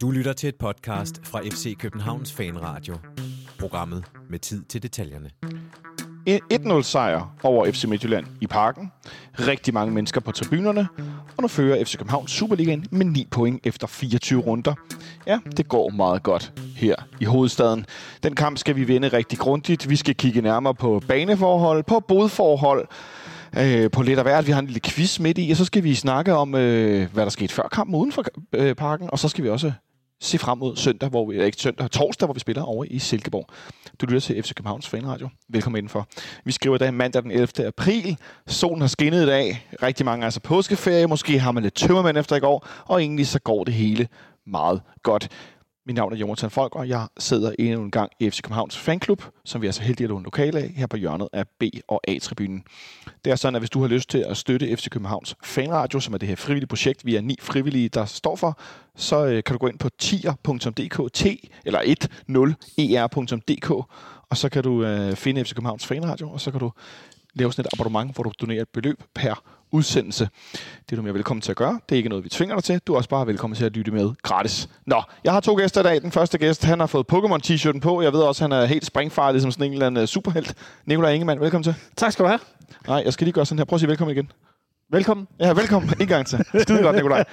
Du lytter til et podcast fra FC Københavns Fanradio. Programmet med tid til detaljerne. 1-0 sejr over FC Midtjylland i parken. Rigtig mange mennesker på tribunerne. Og nu fører FC København Superligaen med 9 point efter 24 runder. Ja, det går meget godt her i hovedstaden. Den kamp skal vi vinde rigtig grundigt. Vi skal kigge nærmere på baneforhold, på bodforhold, øh, på lidt af hvert. Vi har en lille quiz midt i, og så skal vi snakke om, øh, hvad der skete før kampen uden for øh, parken, og så skal vi også se frem mod søndag, hvor vi, eller ikke søndag, torsdag, hvor vi spiller over i Silkeborg. Du lytter til FC Københavns Fanradio. Velkommen indenfor. Vi skriver i dag mandag den 11. april. Solen har skinnet i dag. Rigtig mange er altså påskeferie. Måske har man lidt tømmermænd efter i går. Og egentlig så går det hele meget godt. Mit navn er Jonathan Folk, og jeg sidder endnu en gang i FC Københavns Fanklub, som vi er så heldige at låne lokale af, her på hjørnet af B- og A-tribunen. Det er sådan, at hvis du har lyst til at støtte FC Københavns Fanradio, som er det her frivillige projekt, vi er ni frivillige, der står for, så øh, kan du gå ind på tier.dk, t eller 10er.dk, og så kan du øh, finde FC Københavns Fanradio, og så kan du lave sådan et abonnement, hvor du donerer et beløb per udsendelse. Det er du mere velkommen til at gøre. Det er ikke noget, vi tvinger dig til. Du er også bare velkommen til at lytte med gratis. Nå, jeg har to gæster i dag. Den første gæst, han har fået Pokémon-t-shirten på. Jeg ved også, han er helt springfarlig som sådan en eller anden øh, superhelt. Nikolaj Ingemann, velkommen til. Tak skal du have. Nej, jeg skal lige gøre sådan her. Prøv at sige velkommen igen. Velkommen. Ja, velkommen. En gang til. Skide godt, Nikolaj.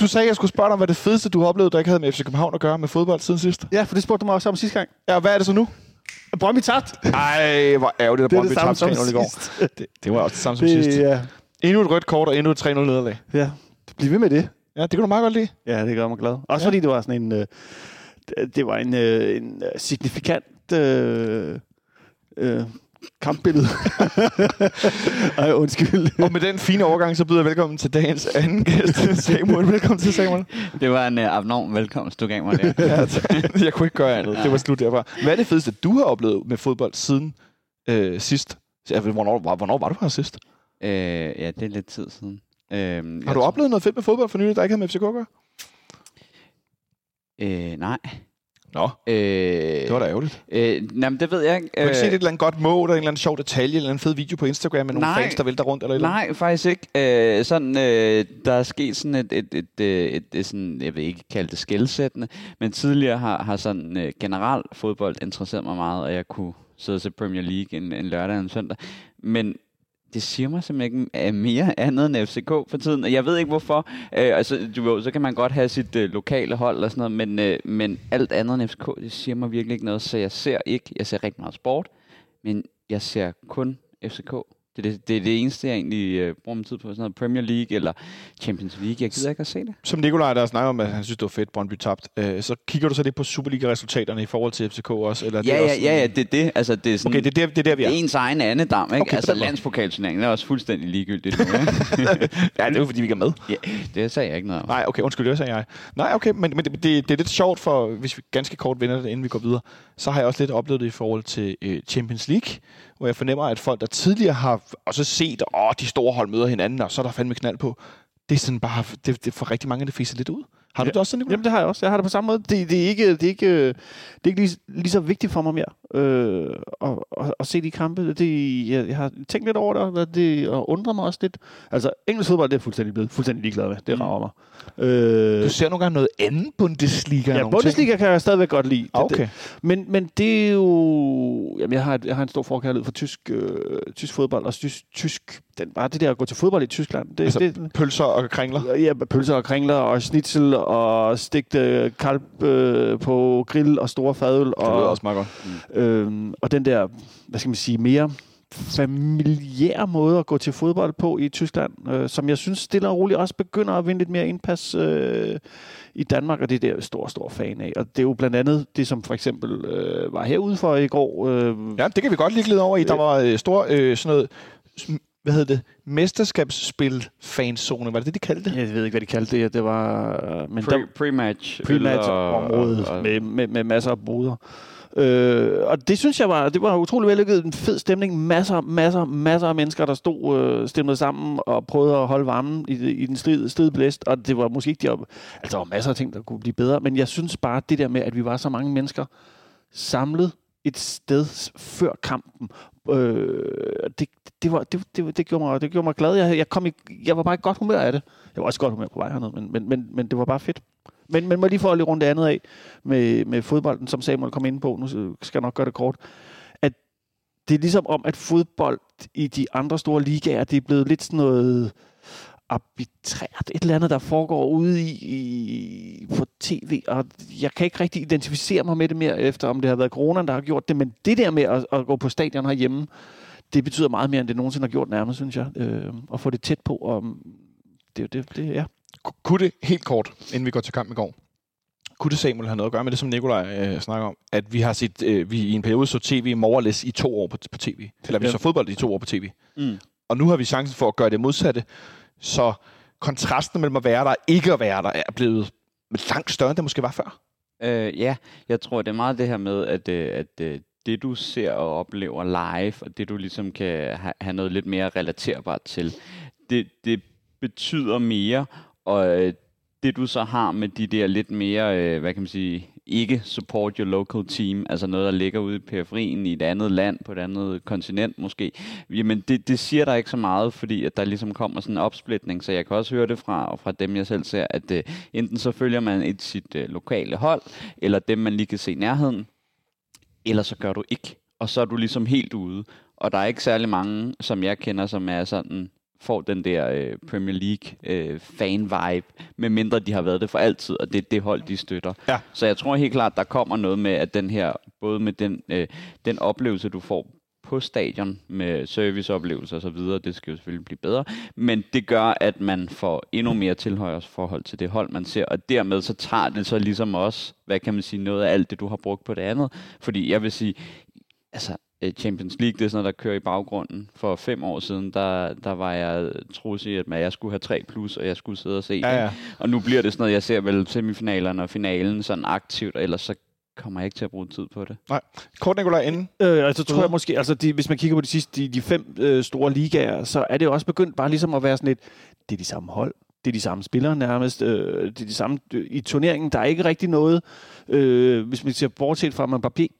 Du sagde, at jeg skulle spørge dig, hvad det fedeste, du har oplevet, der ikke havde med FC København at gøre med fodbold siden sidst. Ja, for det spurgte du mig også om sidste gang. Ja, hvad er det så nu? Brøndby tabt. Ej, hvor ærgerligt, at Det er Brøndby tabte som 3-0 i går. sidst. Det, det var også det samme som sidst. Det, ja, Endnu et rødt kort og endnu et 3-0 nederlag. ja. Bliv ved med det. Ja, det kunne du meget godt lide. Ja, det gør mig glad. Også Ja. fordi det var sådan en... Øh, det- det var en, øh, en øh, signifikant øh, øh, kampbillede. Ej, undskyld. Og med den fine overgang, så byder jeg velkommen til dagens anden gæst, Samuel. Velkommen til, Samuel. Det var en uh, abnorm velkomst, du gav mig der. Ja, jeg kunne ikke gøre andet. Det var slut derfra. Hvad er det fedeste, du har oplevet med fodbold siden øh, sidst? Hvornår, var- hvornår var du her sidst? øh, ja, det er lidt tid siden. Øh, Har du oplevet noget fedt med fodbold for nylig, der ikke havde med FCK at gøre? Øh, nej. Nå, Øh, det var da ærgerligt. Øh, nej, men det ved jeg ikke. Kan du ikke se et eller andet godt mål, eller en eller anden sjov detalje, eller en fed video på Instagram med nogle Nej. fans, der vælter rundt? Eller et eller? Nej, faktisk ikke. Øh, sådan, øh, der er sket sådan et, et, et, et, et, et sådan, jeg vil ikke kalde det skældsættende, men tidligere har, har sådan øh, generelt fodbold interesseret mig meget, og jeg kunne sidde og se Premier League en, en lørdag og en søndag. Men det siger mig simpelthen ikke mere andet end FCK for tiden, jeg ved ikke hvorfor. Øh, altså, du ved, så kan man godt have sit øh, lokale hold og sådan noget, men, øh, men alt andet end FCK, det siger mig virkelig ikke noget, så jeg ser ikke, jeg ser rigtig meget sport, men jeg ser kun FCK. Det er det, det, er det eneste, jeg egentlig øh, bruger min tid på. Sådan noget Premier League eller Champions League. Jeg gider ikke at se det. Som Nikolaj, der snakker om, at han synes, det var fedt, Brøndby tabt. Øh, så kigger du så lidt på Superliga-resultaterne i forhold til FCK også? Eller er det Ja, ja, også ja, ja, det er det. Altså, det er sådan, Okay, det er der, det er der vi det er. er ens egen andedam, ikke? Okay, altså, landspokalturneringen er også fuldstændig ligegyldigt. Nu, ja, det er jo fordi, vi ikke er med. ja, det sagde jeg ikke noget om. Nej, okay, undskyld, det sagde jeg. Nej, okay, men, men det, det, er lidt sjovt, for hvis vi ganske kort vender det, inden vi går videre, så har jeg også lidt oplevet det i forhold til øh, Champions League, hvor jeg fornemmer, at folk, der tidligere har og så set, at de store hold møder hinanden, og så er der fandme knald på, det er sådan bare, det, det for rigtig mange, det fiser lidt ud. Har du Ja. det også sådan, Nicolai? Jamen, det har jeg også. Jeg har det på samme måde. Det, det er ikke, det er ikke, det er ikke lige, lige så vigtigt for mig mere øh, at, at, at, se de kampe. Det, jeg, jeg har tænkt lidt over det, og det og undrer mig også lidt. Altså, engelsk fodbold, det er fuldstændig blevet fuldstændig ligeglad med. Det Mm. rager mig. Øh, Du ser nogle gange noget andet Bundesliga. ja, Bundesliga kan jeg stadigvæk godt lide. Ting. Ah, Okay. Men, men det er jo... Jamen, jeg har, et- jeg har en stor forkærlighed for tysk, øh, tysk fodbold, og tysk, tysk den, bare det der at gå til fodbold i Tyskland. Det, Altså, det, Pølser og kringler. Ja, pølser og kringler og schnitzel og stigte kalb øh, på grill og store fadøl. Det Og, lyder også meget godt. øhm, og den der, hvad skal man sige, mere familiære måde at gå til fodbold på i Tyskland, øh, som jeg synes stille og roligt også begynder at vinde lidt mere indpas øh, i Danmark, og det er det, jeg er stor, stor fan af. Og det er jo blandt andet det, som for eksempel øh, var herude for i går. Øh, Ja, det kan vi godt lige glide over i. Der var øh, stor øh, sådan noget, hvad hedder det, mesterskabsspil fanzone, var det det, de kaldte det? Jeg ved ikke, hvad de kaldte det. Det var... øh, Men der, Pre- Pre-match. pre-match-området og- og- med, med, med masser af boder. Øh, og det synes jeg var, det var utrolig vellykket. En fed stemning. Masser, masser, masser af mennesker, der stod øh, stemmet sammen og prøvede at holde varmen i, i den strid, strid blæst. Og det var måske ikke de op, Altså, der var masser af ting, der kunne blive bedre. Men jeg synes bare, det der med, at vi var så mange mennesker samlet et sted før kampen, øh, det, det, var, det, det, det, gjorde mig, det gjorde mig glad. Jeg, jeg, kom i, jeg var bare i godt humør af det. Jeg var også i godt humør på vej hernede, men, men, men, men det var bare fedt. Men, men må lige få lige rundt det andet af med, med fodbolden, som Samuel kom ind på, nu skal jeg nok gøre det kort, at det er ligesom om, at fodbold i de andre store ligaer, det er blevet lidt sådan noget arbitrært, et eller andet, der foregår ude i, i, på tv, og jeg kan ikke rigtig identificere mig med det mere, efter om det har været corona, der har gjort det, men det der med at, at gå på stadion herhjemme, det betyder meget mere, end det nogensinde har gjort nærmest, synes jeg, øh, at få det tæt på, og det, det, det, ja. Kunne det helt kort, inden vi går til kamp i går, kunne det Samuel have noget at gøre med det, som Nikolaj øh, snakker om, at vi har set, øh, vi i en periode så tv morless i to år på, på tv, eller vi så fodbold i to år på tv, Mm. og nu har vi chancen for at gøre det modsatte, så kontrasten mellem at være der og ikke at være der er blevet langt større, end det måske var før. Øh, ja, jeg tror, det er meget det her med, at, øh, at øh, det du ser og oplever live, og det du ligesom kan have noget lidt mere relaterbart til, det, det betyder mere, og øh, det du så har med de der lidt mere, hvad kan man sige, ikke support your local team, altså noget, der ligger ude i periferien i et andet land, på et andet kontinent måske, jamen det, det siger der ikke så meget, fordi at der ligesom kommer sådan en opsplitning, så jeg kan også høre det fra, fra dem, jeg selv ser, at uh, enten så følger man et sit uh, lokale hold, eller dem, man lige kan se i nærheden, eller så gør du ikke. Og så er du ligesom helt ude. Og der er ikke særlig mange, som jeg kender, som er sådan får den der øh, Premier League øh, fan-vibe, medmindre de har været det for altid, og det er det hold, de støtter. Ja. Så jeg tror helt klart, der kommer noget med, at den her, både med den, øh, den oplevelse, du får på stadion med serviceoplevelser og så videre, det skal jo selvfølgelig blive bedre, men det gør, at man får endnu mere tilhørsforhold til det hold, man ser, og dermed så tager det så ligesom også, hvad kan man sige, noget af alt det, du har brugt på det andet, fordi jeg vil sige, altså Champions League, det er sådan noget, der kører i baggrunden. For fem år siden, der, der var jeg trus i, at jeg skulle have 3 plus, og jeg skulle sidde og se Ja, det. ja. Og nu bliver det sådan noget, jeg ser vel semifinalerne og finalen sådan aktivt, og ellers så kommer jeg ikke til at bruge tid på det. Kort, Nikolaj, inden. Øh, altså tror jeg måske, altså de, hvis man kigger på de sidste, de, de fem øh, store ligaer, så er det jo også begyndt bare ligesom at være sådan et, det er de samme hold, det er de samme spillere nærmest, øh, det er de samme, øh, i turneringen, der er ikke rigtig noget, øh, hvis man ser bortset fra Mbappé,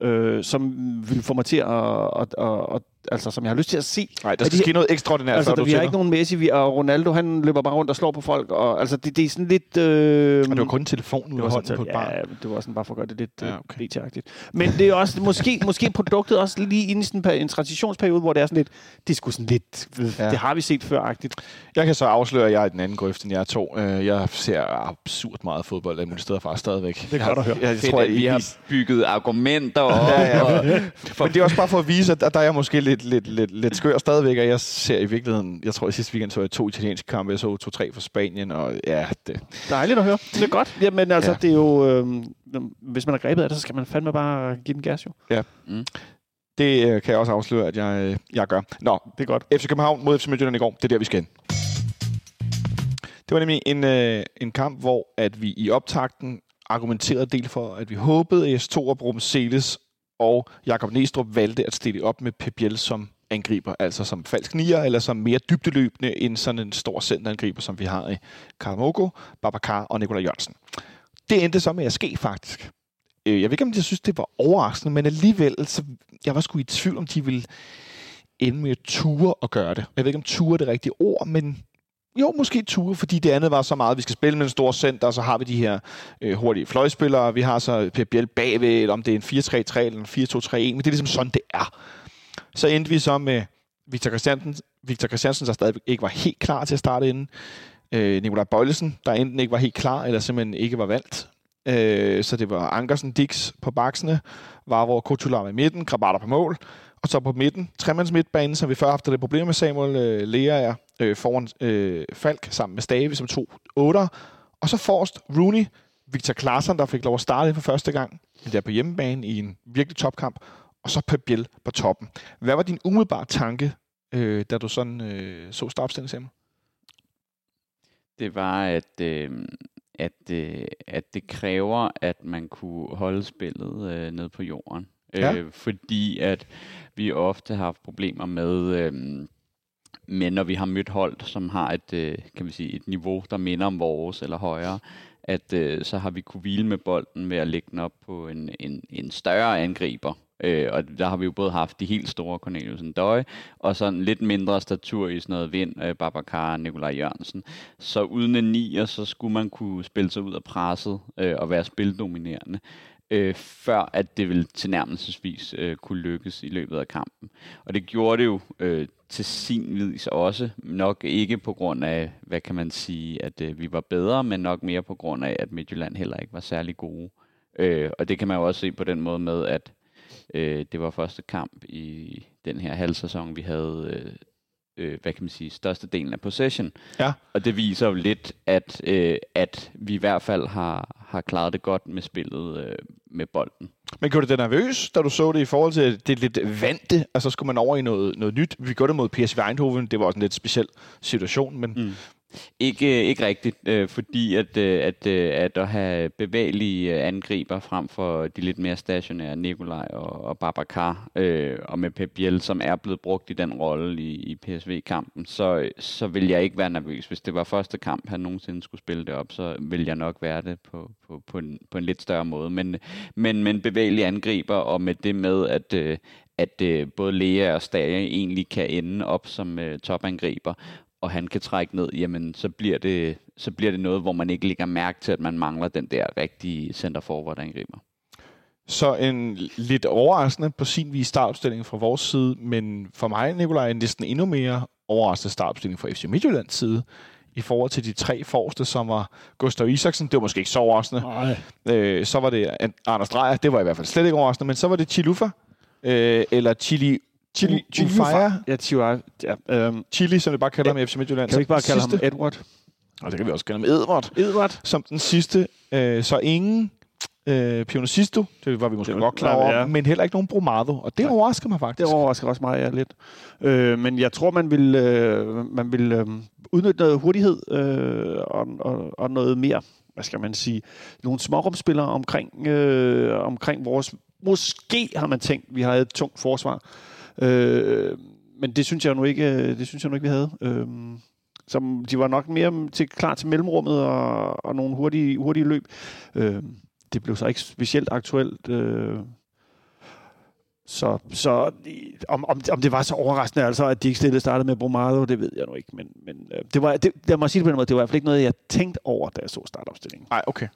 øh, som ville få mig til at, at, at, at, altså som jeg har lyst til at se. Nej, der Er skal de- ske noget ekstraordinært, Altså, før der, du vi har ikke nogen Messi, vi, og Ronaldo, han løber bare rundt og slår på folk, og altså det, det er sådan lidt... Øh, Og det var kun en telefon, nu det var, sådan, på et barn. ja, det var sådan bare for at gøre det lidt Ja, ja, okay. agtigt Men det er også måske, måske produktet også lige inde i sådan en, per- en transitionssperiode, hvor det er sådan lidt, det er sgu sådan lidt, Ja. det har vi set før-agtigt. Jeg kan så afsløre, at jeg er i den anden grøft end jeg er to. Øh, Jeg ser absurd meget fodbold alle mulige steder fra stadigvæk. Det godt at høre. Jeg, jeg tror, at vi har bygget argumenter op. Ja, ja. og- Men det er også bare for at vise, at der- der er jeg måske lidt, lidt, lidt, lidt skør stadigvæk, og jeg ser i virkeligheden, jeg tror i sidste weekend så jeg to italienske kampe, jeg så to-tre fra Spanien, og ja, det, Dejligt at høre. Det er godt. Jamen altså, Ja. ja. det er jo, øh, hvis man er grebet af det, så skal man fandme bare give den gas jo. det øh, kan jeg også afsløre, at jeg, øh, jeg gør. Nå, Det er godt. FC København mod FC Midtjylland i går, det er der, vi skal hen. Det var nemlig en, øh, en kamp, hvor at vi i optakten argumenterede del for, at vi håbede, at S2 og Brum Celes og Jakob Næstrup valgte at stille op med Pebiel som angriber, altså som falsk nier, eller som mere dybdeløbende end sådan en stor centerangriber, som vi har i Karamoko, Babacar og Nikolaj Jørgensen. Det endte så med at ske, faktisk. Øh, jeg ved ikke, om jeg synes, det var overraskende, men alligevel, så jeg var sgu i tvivl, om de ville ende med ture at gøre det. Jeg ved ikke, om ture er det rigtige ord, men jo, måske ture, fordi det andet var så meget, at vi skal spille med en stor center, og så har vi de her øh, hurtige fløjspillere, vi har så Per Biel bagved, eller om det er en 4-3-3 eller en 4-2-3-1, men det er ligesom sådan, det er. Så endte vi så med Victor Christiansen, Victor Christiansen, der stadig ikke var helt klar til at starte inden. Øh, Nikolaj Bøjlesen, der enten ikke var helt klar, eller simpelthen ikke var valgt. Øh, så det var Ankersen, Dix på baksene, Varvor og i midten, Krabater på mål. Og så på midten, tremands midtbane, som vi før haft det problem med Samuel øh, Lea øh, foran øh, Falk sammen med Stave som to otter. Og så forrest Rooney, Victor Klaassen, der fik lov at starte for første gang, der på hjemmebane i en virkelig topkamp, og så Pabiel på toppen. Hvad var din umiddelbare tanke, øh, da du sådan øh, så startopstillingen, Samuel? det var, at, øh, at, øh, at det kræver, at man kunne holde spillet øh, ned på jorden. Ja. Øh, fordi at vi ofte har haft problemer med, øh, med, når vi har mødt hold, som har et, øh, kan vi sige, et niveau, der minder om vores eller højere, at øh, så har vi kunne hvile med bolden ved at lægge den op på en, en, en større angriber, Øh, og der har vi jo både haft de helt store Corneliusen Døje, og sådan lidt mindre statur i sådan noget Vind, øh, Babacar og Nikolaj Jørgensen. Så uden en nier, så skulle man kunne spille sig ud af presset øh, og være spildominerende øh, før at det ville tilnærmelsesvis øh, kunne lykkes i løbet af kampen. Og det gjorde det jo øh, til sin vis også, nok ikke på grund af, hvad kan man sige, at øh, vi var bedre, men nok mere på grund af, at Midtjylland heller ikke var særlig gode. Øh, og det kan man jo også se på den måde med, at øh, det var første kamp i den her halvsæson, vi havde øh, øh, hvad kan man sige, størstedelen af possession. Ja. Og det viser jo lidt, at, øh, at vi i hvert fald har, har klaret det godt med spillet øh, med bolden. Men gjorde det dig nervøs, da du så det i forhold til det lidt vante? Altså skulle man over i noget, noget nyt? Vi gjorde det mod PSV Eindhoven. Det var også en lidt speciel situation, men Mm. Ikke, øh, ikke rigtigt, øh, fordi at, øh, at, øh, at at have bevægelige øh, angriber frem for de lidt mere stationære Nikolaj og, og Babacar, øh, og med Pep Biel, som er blevet brugt i den rolle i, i PSV-kampen, så, så vil jeg ikke være nervøs. Hvis det var første kamp, han nogensinde skulle spille det op, så vil jeg nok være det på, på, på, en, på en lidt større måde. Men, men, men bevægelige angriber, og med det med, at, øh, at øh, både Lea og Stage egentlig kan ende op som øh, topangriber, og han kan trække ned, jamen så bliver det, så bliver det noget, hvor man ikke lægger mærke til, at man mangler den der rigtige center forward angriber. Så en lidt overraskende på sin vis startopstilling fra vores side, men for mig, Nikolaj, en næsten endnu mere overraskende startopstilling fra FC Midtjyllands side, i forhold til de tre forreste, som var Gustav Isaksen. Det var måske ikke så overraskende. Nej. Øh, så var det Anders Dreyer. Det var i hvert fald slet ikke overraskende. Men så var det Chilufa. Øh, eller Chili, Chili, Chili Ufaya. Ja, Chili, ja, øhm, Chili, som vi bare kalder ham i FC Midtjylland. kan vi ikke bare kalde sidste, ham Edward? Og det kan vi også kalde ham Edvard. Edward? Som den sidste. Øh, så ingen øh, Pionicisto. Det var vi måske Det var godt klar klar, over. ja. Men heller ikke nogen Bromado. Og det Nej. overrasker mig faktisk. Det overrasker også mig ja, lidt. Øh, men jeg tror, man vil, øh, man vil øh, udnytte noget hurtighed øh, og, og, og noget mere, hvad skal man sige, nogle smårumspillere omkring, øh, omkring vores... Måske har man tænkt, vi har et tungt forsvar. Øh, men det synes jeg nu ikke, øh, det synes jeg nu ikke vi havde. Øh, som de var nok mere til, klar til mellemrummet og, og nogle hurtige, hurtige løb. Øh, det blev så ikke specielt aktuelt. Øh, så, så i- om, om, om det var så overraskende, altså, at de ikke stille startede med Bromado, det ved jeg nu ikke. Men, men øh, det var, det, jeg må sige det på den måde, det var i hvert fald ikke noget, jeg tænkte over, da jeg så startopstillingen. Nej, okay.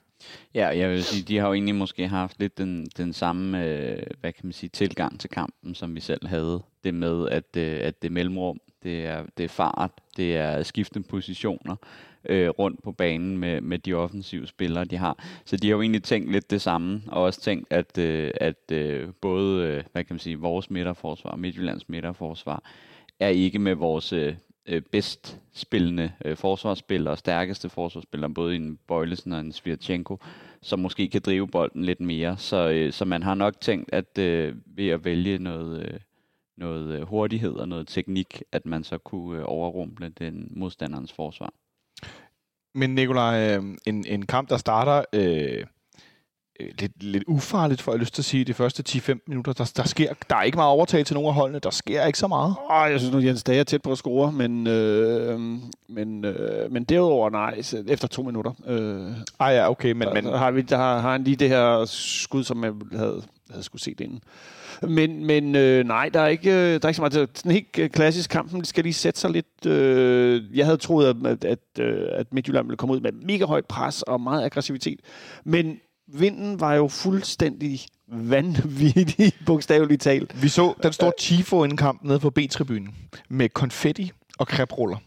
Ja, jeg vil sige, de har jo egentlig måske haft lidt den, den samme, øh, hvad kan man sige, tilgang til kampen, som vi selv havde. Det med, at, øh, at det er mellemrum, det er, det er fart, det er skiftende positioner øh, rundt på banen med, med de offensive spillere, de har. Så de har jo egentlig tænkt lidt det samme, og også tænkt, at, øh, at øh, både, øh, hvad kan man sige, vores midterforsvar og Midtjyllands midterforsvar er ikke med vores øh, øh, bedst spillende øh, forsvarsspillere og stærkeste forsvarsspillere, både i en Bøjlesen og en Svirchenko, som måske kan drive bolden lidt mere. Så, øh, så man har nok tænkt, at øh, ved at vælge noget, øh, noget øh, hurtighed og noget teknik, at man så kunne øh, overrumple den modstanderens forsvar. Men Nikolaj, øh, en, en kamp, der starter øh, lidt, lidt ufarligt, får jeg lyst til at sige, de første 10-15 minutter. Der, der, sker, der er ikke meget overtag til nogle af holdene. Der sker ikke så meget. Åh, jeg synes nu, Jens Dage er tæt på at score, men, øh, men, øh, men derudover nej, efter to minutter. Øh, Ah ja, okay, men, men der, har, vi, der har, har han lige det her skud, som jeg havde, havde skulle set inden. Men, men øh, nej, der er, ikke, øh, der er ikke så meget. Det er en helt øh, klassisk kampen, det skal lige sætte sig lidt. Øh, jeg havde troet, at, at, øh, at Midtjylland ville komme ud med mega højt pres og meget aggressivitet. Men vinden var jo fuldstændig vanvittig, bogstaveligt talt. vi så den store tifo inden kampen nede på B-tribunen med konfetti og kreproller.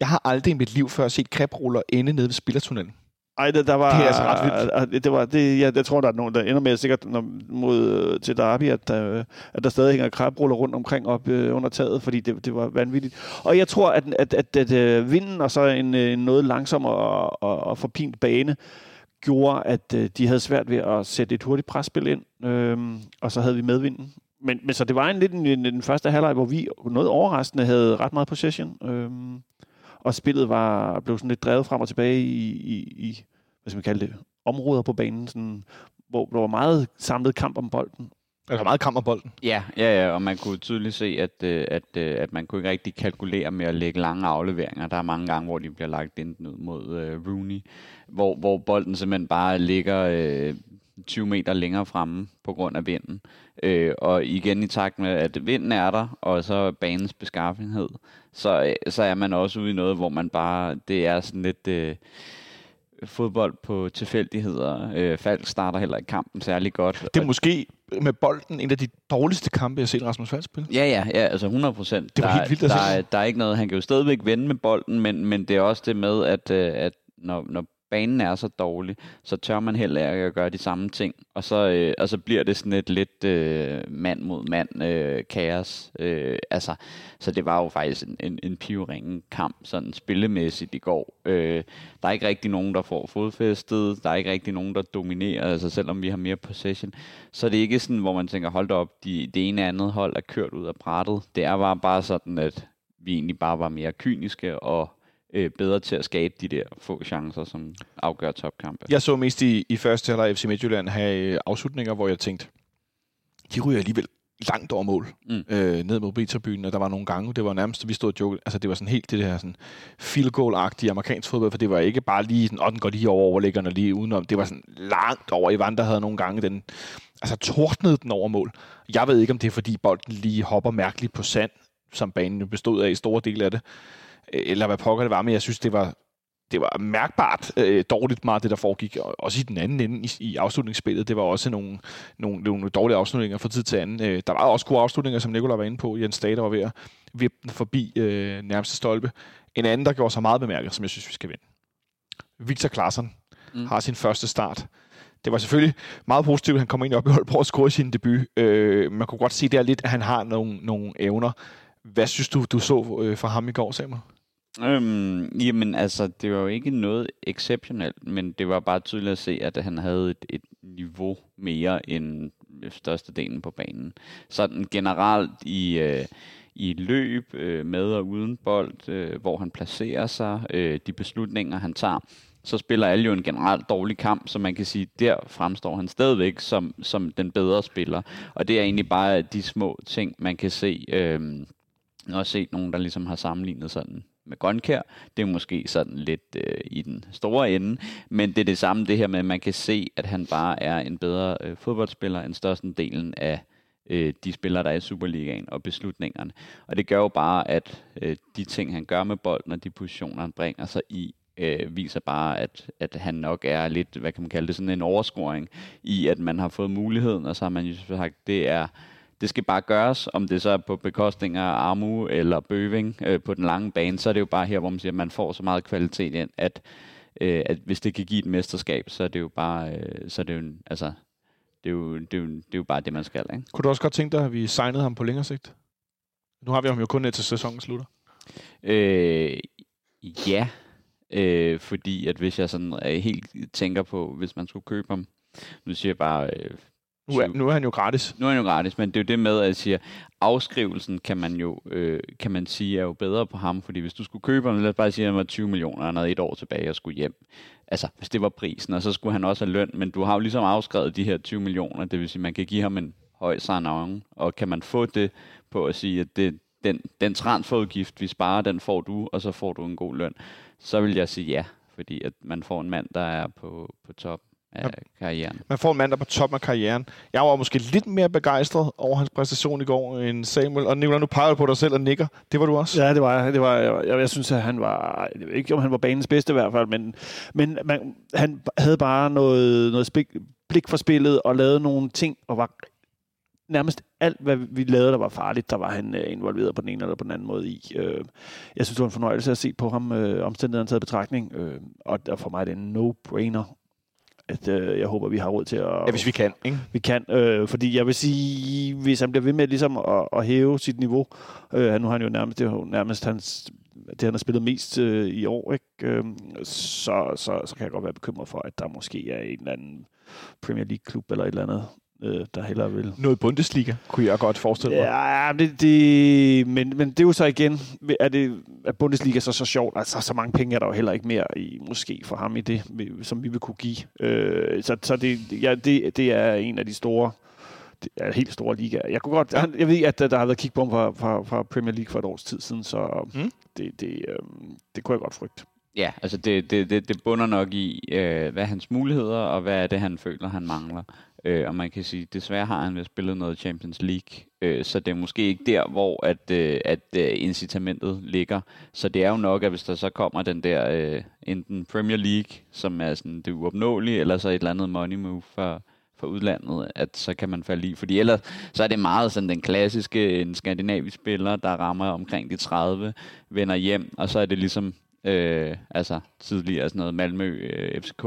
Jeg har aldrig i mit liv før set kreproller ende nede ved spillertunnelen. Ej, det, der var, Det er altså ret vildt. Det var, det, ja, jeg tror, der er nogen, der ender med sikkert når, mod, øh, til Derby, at, der, at der stadig hænger krebruller rundt omkring op øh, under taget, fordi det, det var vanvittigt. Og jeg tror, at, at, at, at øh, vinden og så en, øh, en noget langsom og, og, og forpint bane gjorde, at øh, de havde svært ved at sætte et hurtigt presspil ind, øh, og så havde vi medvinden. Men, men så det var en lidt en, en, den første halvleg, hvor vi noget overraskende havde ret meget possession. Øh, og spillet var blev sådan lidt drevet frem og tilbage i, i, i hvad skal man kalde det, områder på banen, sådan, hvor der var meget samlet kamp om bolden. Var meget kamp om bolden. Ja, ja, ja, og man kunne tydeligt se, at, øh, at, øh, at man kunne ikke rigtig kalkulere med at lægge lange afleveringer. Der er mange gange, hvor de bliver lagt ind ud mod øh, Rooney, hvor, hvor bolden simpelthen bare ligger øh, 20 meter længere fremme på grund af vinden. Øh, og igen i takt med, at vinden er der, og så banens beskaffenhed, så, så er man også ude i noget, hvor man bare, det er sådan lidt... Øh, fodbold på tilfældigheder. Øh, Falk starter heller ikke kampen særlig godt. Det er måske med bolden en af de dårligste kampe, jeg har set Rasmus Falk spille. Ja, ja, ja, altså 100 procent. Det var der, helt vildt at der, se. er, der er ikke noget, han kan jo stadigvæk vende med bolden, men, men det er også det med, at, øh, at når, når banen er så dårlig, så tør man heller ikke at gøre de samme ting, og så, øh, og så bliver det sådan et lidt øh, mand mod mand øh, kaos. Øh, altså, så det var jo faktisk en, en, en pivringen kamp, sådan spillemæssigt i går. Øh, der er ikke rigtig nogen, der får fodfæstet, der er ikke rigtig nogen, der dominerer, altså selvom vi har mere possession, så er det ikke sådan, hvor man tænker, hold da op, de, det ene andet hold er kørt ud af brættet. Det er bare, bare sådan, at vi egentlig bare var mere kyniske og øh, bedre til at skabe de der få chancer, som afgør topkampe. Jeg så mest i, i første halvleg FC Midtjylland have øh, afslutninger, hvor jeg tænkte, de ryger alligevel langt over mål Mm. øh, ned mod B-tribunen, og der var nogle gange, det var nærmest, vi stod og jokede, altså det var sådan helt det der sådan field goal-agtige amerikansk fodbold, for det var ikke bare lige sådan, og den går lige over overlæggerne lige udenom, det var sådan langt over. Ivan, der havde nogle gange den, altså tordnede den over mål. Jeg ved ikke, om det er fordi bolden lige hopper mærkeligt på sand, som banen jo bestod af i store dele af det, eller hvad pokker det var, men jeg synes, det var, det var mærkbart øh, dårligt meget, det der foregik. Og også i den anden ende i, i afslutningsspillet. Det var også nogle, nogle, nogle dårlige afslutninger fra tid til anden. Øh, der var også gode afslutninger, som Nikolaj var inde på. Jens der var ved at vippe den forbi øh, nærmeste stolpe. En anden, der gjorde sig meget bemærket, som jeg synes, vi skal vinde. Victor Klaassen Mm. har sin første start. Det var selvfølgelig meget positivt, at han kom ind op i Aalborg og scorede sin debut. Øh, man kunne godt se der lidt, at han har nogle, nogle evner. Hvad synes du, du så øh, fra ham i går, Samuel? Øhm, jamen altså, det var jo ikke noget exceptionelt, men det var bare tydeligt at se, at han havde et, et niveau mere end størstedelen på banen. Sådan generelt i, øh, i løb øh, med og uden bold, øh, hvor han placerer sig, øh, de beslutninger han tager, så spiller alle jo en generelt dårlig kamp, så man kan sige, der fremstår han stadigvæk som, som den bedre spiller. Og det er egentlig bare de små ting, man kan se. Øh, jeg har også set nogen, der ligesom har sammenlignet sådan med Grønkær. Det er måske sådan lidt øh, i den store ende, men det er det samme det her med, at man kan se, at han bare er en bedre øh, fodboldspiller end størstedelen af øh, de spillere, der er i Superligaen og beslutningerne. Og det gør jo bare, at øh, de ting, han gør med bolden og de positioner, han bringer sig i, øh, viser bare, at, at han nok er lidt, hvad kan man kalde det, sådan en overscoring i, at man har fået muligheden, og så har man jo sagt, det er det skal bare gøres, om det så er på bekostning af Armu eller Bøving øh, på den lange bane, så er det jo bare her, hvor man siger, at man får så meget kvalitet ind, at, øh, at hvis det kan give et mesterskab, så er det jo bare, øh, så er det jo, en- altså, det er jo, det er jo, det er jo bare det, man skal, ikke? Kunne du også godt tænke dig, at vi signede ham på længere sigt? Nu har vi ham jo kun til sæsonen slutter. Øh, ja, øh, fordi at hvis jeg sådan øh, helt tænker på, hvis man skulle købe ham, nu siger jeg bare, øh, Nu er, nu er han jo gratis. Nu er han jo gratis, men det er jo det med, at jeg siger, afskrivelsen kan man jo øh, kan man sige er jo bedre på ham, fordi hvis du skulle købe ham, lad os bare sige, at han var 20 millioner, og han havde et år tilbage og skulle hjem. Altså, hvis det var prisen, og så skulle han også have løn, men du har jo ligesom afskrevet de her 20 millioner, det vil sige, man kan give ham en høj sarnavn, og kan man få det på at sige, at det, den, den transferudgift, vi sparer, den får du, og så får du en god løn, så vil jeg sige ja, fordi at man får en mand, der er på, på top af karrieren. Man får en mand, der er på toppen af karrieren. Jeg var måske lidt mere begejstret over hans præstation i går end Samuel. Og Nicolai, nu peger du på dig selv og nikker. Det var du også. Ja, det var jeg. Det var, jeg, jeg, jeg synes, at han var... Jeg ved ikke, om han var banens bedste i hvert fald, men, men man, han havde bare noget, noget spik, blik for spillet og lavede nogle ting, og var nærmest alt, hvad vi lavede, der var farligt, der var han øh, involveret på den ene eller på den anden måde i. Øh, jeg synes, det var en fornøjelse at se på ham, øh, omstændighederne taget i betragtning, øh, og der for mig er det en no-brainer, at øh, jeg håber, vi har råd til at... Ja, hvis vi kan. Ikke? Vi kan, øh, fordi jeg vil sige, hvis han bliver ved med ligesom at, at hæve sit niveau, øh, nu har han jo nærmest, det er jo nærmest hans, det han har spillet mest øh, i år, ikke? Øh, så, så, så kan jeg godt være bekymret for, at der måske er en eller anden Premier League-klub eller et eller andet, øh, der hellere vil. Noget Bundesliga, kunne jeg godt forestille mig. Ja, det, det, men, men det er jo så igen, er, det, er Bundesliga så så sjovt? Altså, så mange penge er der jo heller ikke mere i, måske for ham i det, som vi vil kunne give. Øh, så så det, ja, det, det er en af de store, det er helt store ligaer. Jeg, kunne godt, Ja. jeg ved, at der der har været kig på ham fra, fra, fra Premier League for et års tid siden, så mm. det, det, øh, det kunne jeg godt frygte. Ja, altså det, det, det, det bunder nok i, øh, hvad er hans muligheder, og hvad er det, han føler, han mangler. Øh, og man kan sige, desværre har han spillet noget Champions League, øh, så det er måske ikke der, hvor at, øh, at øh, incitamentet ligger. Så det er jo nok, at hvis der så kommer den der, øh, enten Premier League, som er sådan det uopnåelige, eller så et eller andet money move for, for udlandet, at så kan man falde i. Fordi ellers så er det meget sådan den klassiske, en skandinavisk spiller, der rammer omkring de 30, vender hjem, og så er det ligesom øh, altså tidligere sådan noget Malmø, øh, FCK,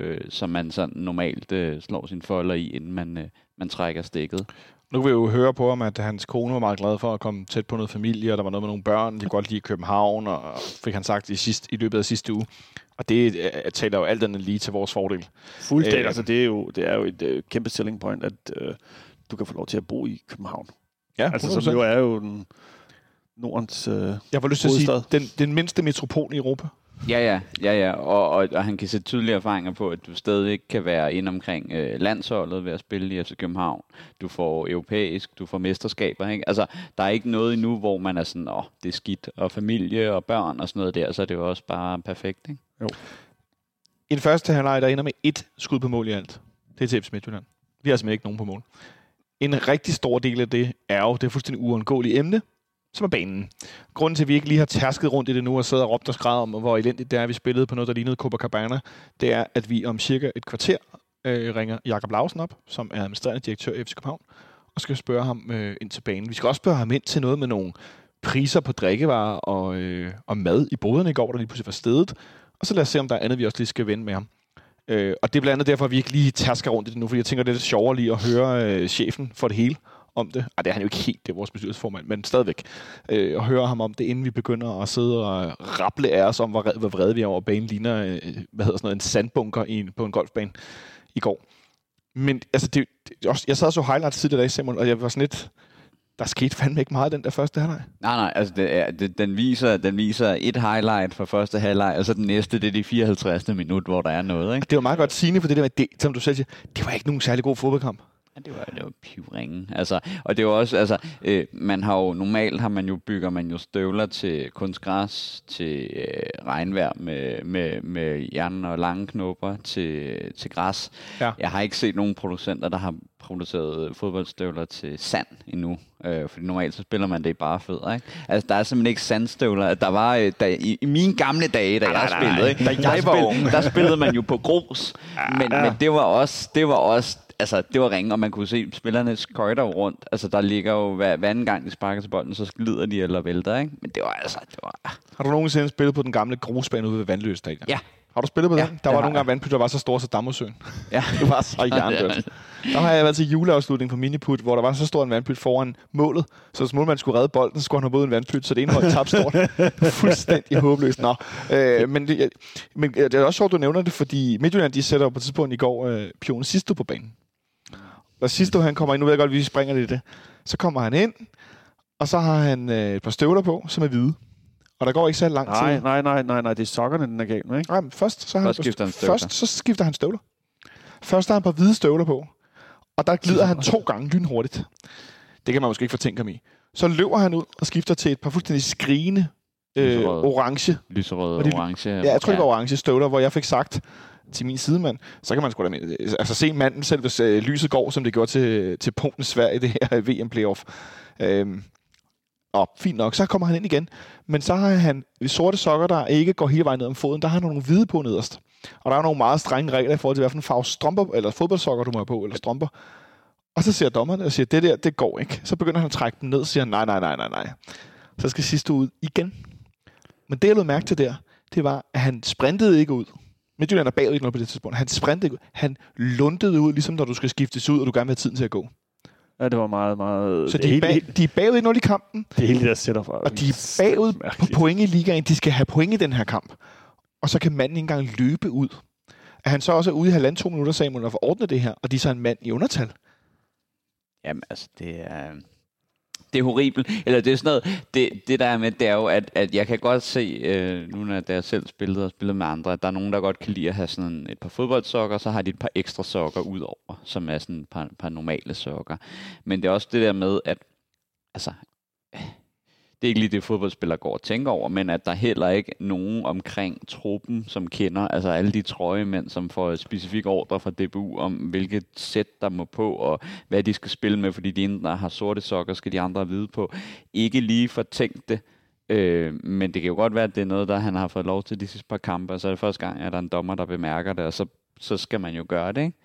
øh, som man sådan normalt øh, slår sin folder i, inden man, øh, man trækker stikket. Nu kan vi jo høre på ham, at hans kone var meget glad for at komme tæt på noget familie, og der var noget med nogle børn, de kunne godt lide København, og fik han sagt i, sidste, i løbet af sidste uge. Og det uh, taler jo alt andet lige til vores fordel. Fuldstændig. Øh, altså, det er jo, det er jo et uh, kæmpe selling point, at uh, du kan få lov til at bo i København. Ja, altså, som jo er jo den Nordens uh, Jeg får lyst til at sige, den, den mindste metropol i Europa. Ja, ja, ja, ja. Og, og, og han kan se tydelige erfaringer på, at du stadig ikke kan være ind omkring øh, landsholdet ved at spille i FC København. Du får europæisk, du får mesterskaber. Ikke? Altså, der er ikke noget endnu, hvor man er sådan, åh, det er skidt, og familie og børn og sådan noget der, så er det jo også bare perfekt. Ikke? Jo. I den første halvleg, der ender med et skud på mål i alt. Det er til FC Midtjylland. Vi har simpelthen ikke nogen på mål. En rigtig stor del af det er jo det fuldstændig uundgåelige emne, som er banen. Grunden til, at vi ikke lige har tærsket rundt i det nu og sidder og råbt og skræd om, hvor elendigt det er, at vi spillede på noget, der lignede Copacabana, det er, at vi om cirka et kvarter øh, ringer Jakob Lausen op, som er administrerende direktør i FC København, og skal spørge ham øh, ind til banen. Vi skal også spørge ham ind til noget med nogle priser på drikkevarer og, øh, og mad i boderne i går, der lige pludselig var stedet. Og så lad os se, om der er andet, vi også lige skal vende med ham. Øh, og det er blandt andet derfor, at vi ikke lige tærsker rundt i det nu, fordi jeg tænker, det er lidt sjovere lige at høre øh, chefen for det hele om det. Ej, det er han jo ikke helt, det er vores bestyrelsesformand, men stadigvæk. Øh, og høre ham om det, inden vi begynder at sidde og rapple af os om, hvor, hvor vrede vi er over banen ligner, øh, hvad hedder sådan noget, en sandbunker i en, på en golfbane i går. Men altså, det, det, også, jeg sad og så highlights tidligere i Simon, og jeg var sådan lidt, der skete fandme ikke meget den der første halvleg. Nej, nej, altså det er, det, den, viser, den viser et highlight for første halvleg, og så den næste, det er de 54. minut, hvor der er noget. Ikke? Det var meget godt sigende for det der med, det, som du selv siger, det var ikke nogen særlig god fodboldkamp. Det var, det var pivringen. Altså, og det var også, altså, øh, man har jo, normalt har man jo, bygger man jo støvler til kunstgræs, til øh, regnvejr med, med, med jern og lange knopper til, til græs. Ja. Jeg har ikke set nogen producenter, der har produceret fodboldstøvler til sand endnu. Øh, fordi normalt så spiller man det i bare fødder, ikke? Altså, der er simpelthen ikke sandstøvler. Der var, øh, i, i mine gamle dage, da nej, jeg nej, spillede, nej. Ikke? Da jeg der, var spillede, der spillede man jo på grus. Men, ja. men det var også, det var også altså, det var ringe, og man kunne se spillerne skøjter rundt. Altså, der ligger jo hver, hver anden gang, de sparker til bolden, så glider de eller vælter, ikke? Men det var altså, det var... Har du nogensinde spillet på den gamle grusbane ude ved Vandløs Stadion? Ja. Har du spillet på ja, den? Der var nogle gange vandpytter, der var så store, så Dammersøen. Ja. det var så hjernedødt. Der har jeg været til juleafslutning på Miniput, hvor der var så stor en vandpyt foran målet, så hvis målmanden skulle redde bolden, så skulle han have en vandpyt, så det ene hold tabte stort. Fuldstændig håbløst. Nå. Øh, men, det, men det er også sjovt, du nævner det, fordi Midtjylland, de sætter på et tidspunkt i går øh, Pione sidste på banen. Og sidste han kommer ind, nu ved jeg godt, at vi springer lidt det, så kommer han ind, og så har han øh, et par støvler på, som er hvide. Og der går ikke så lang nej, tid. Nej, nej, nej, nej, det er sokkerne, den er galt med, ikke? Nej, men først, så har først, han, skifter han støvler. først så skifter han støvler. Først har han et par hvide støvler på, og der glider han to gange lynhurtigt. Det kan man måske ikke fortænke ham i. Så løber han ud og skifter til et par fuldstændig skrigende øh, orange. Lyserøde orange. Ja, jeg tror, det var orange støvler, hvor jeg fik sagt, til min sidemand, så kan man sgu da øh, altså, se manden selv, hvis øh, lyset går, som det gjorde til, til Polen Sverige i det her VM-playoff. Øhm, og fint nok, så kommer han ind igen. Men så har han sorte sokker, der ikke går hele vejen ned om foden. Der har han nogle hvide på nederst. Og der er nogle meget strenge regler i forhold til, hvilken farve strømper, eller fodboldsokker du må have på, eller strømper. Og så siger dommeren og siger, det der, det går ikke. Så begynder han at trække den ned og siger, nej, nej, nej, nej, nej. Så skal sidste ud igen. Men det, jeg lød mærke til der, det var, at han sprintede ikke ud. Midtjylland er bagud 1 på det tidspunkt. Han sprintede, han lundede ud, ligesom når du skal skiftes ud, og du gerne vil have tiden til at gå. Ja, det var meget, meget... Så de er, bag, de er bagud 1 i kampen. Det er hele der setup. For, og de er bagud på point i ligaen. De skal have point i den her kamp. Og så kan manden ikke engang løbe ud. At han så også er ude i halvanden to minutter, Samuel, og får ordnet det her, og de er så en mand i undertal. Jamen, altså, det er det er horribelt. Eller det er sådan noget, det, det der er med, det er jo, at, at jeg kan godt se, øh, nu når jeg selv spillet og spillet med andre, at der er nogen, der godt kan lide at have sådan et par fodboldsokker, så har de et par ekstra sokker ud over, som er sådan et par, par normale sokker. Men det er også det der med, at altså, det er ikke lige det, fodboldspillere går og tænker over, men at der heller ikke er nogen omkring truppen, som kender, altså alle de trøjemænd, som får specifik ordre fra DBU om, hvilket sæt der må på, og hvad de skal spille med, fordi de ene, der har sorte sokker, skal de andre vide på. Ikke lige for tænkt det, Øh, men det kan jo godt være, at det er noget, der han har fået lov til de sidste par kampe, og så er det første gang, at der er en dommer, der bemærker det, og så, så skal man jo gøre det, ikke?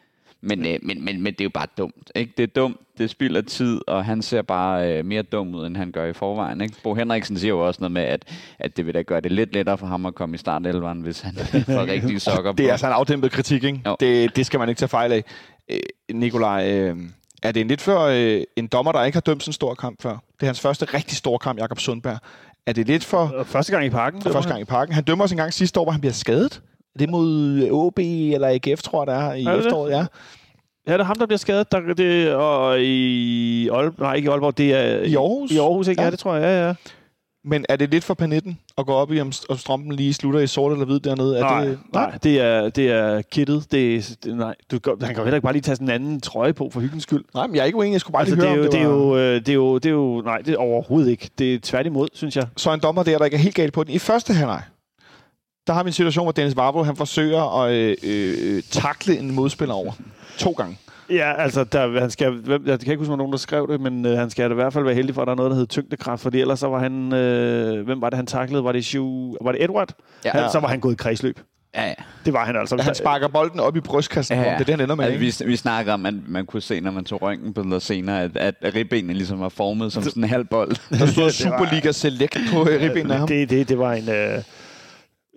Men, øh, men, men, men det er jo bare dumt. Ikke? Det er dumt, det spilder tid, og han ser bare øh, mere dum ud, end han gør i forvejen. Ikke? Bo Henriksen siger jo også noget med, at, at det vil da gøre det lidt lettere for ham at komme i startelveren, hvis han får rigtige sokker på. Det er altså en afdæmpet kritik, ikke? Det, det skal man ikke tage fejl af. Øh, Nikolaj, øh, er det en lidt før øh, en dommer, der ikke har dømt sådan en stor kamp før? Det er hans første rigtig store kamp, Jakob Sundberg. Er det lidt for... Første gang i parken. Første gang i parken. Han dømmer også en gang sidste år, hvor han bliver skadet. Er det mod OB eller AGF, tror jeg, det er i er det efteråret, ja. Ja, det er ham, der bliver skadet. Der, det, og i Aalborg, nej, ikke i Aalborg, det er... I Aarhus? I Aarhus, ikke? Ja, ja det tror jeg, ja, ja. Men er det lidt for panitten at gå op i, om, om strømpen lige slutter i sort eller hvid dernede? Er nej, det, nej, nej, det er, det er kittet. Det det, nej, du, han kan jo heller ikke bare lige tage sådan en anden trøje på for hyggens skyld. Nej, men jeg er ikke uenig. Jeg skulle bare altså, lige høre, det er, jo, det, det, er jo, øh, det, er jo, det er jo... Nej, det er overhovedet ikke. Det er tværtimod, synes jeg. Så en dommer der, der ikke er helt galt på den. I første halvleg, der har vi en situation, hvor Dennis Varbro, han forsøger at øh, øh, takle en modspiller over. To gange. Ja, altså, der, han skal, hvem, jeg kan ikke huske, om nogen, der skrev det, men øh, han skal i hvert fald være heldig for, at der er noget, der hedder tyngdekraft, fordi ellers så var han, øh, hvem var det, han taklede? Var det, Shu, var det Edward? Ja, han, så var han gået i kredsløb. Ja, ja. Det var han altså. Han sparker bolden op i brystkassen. Ja, ja. Det er det, han ender med. Altså, vi, vi snakker om, at man kunne se, når man tog røntgenbilleder senere, at, at ribbenene ligesom var formet som sådan en halv bold. Der stod Superliga Select på øh, ribbenene af ham. Det, det, det var en... Øh,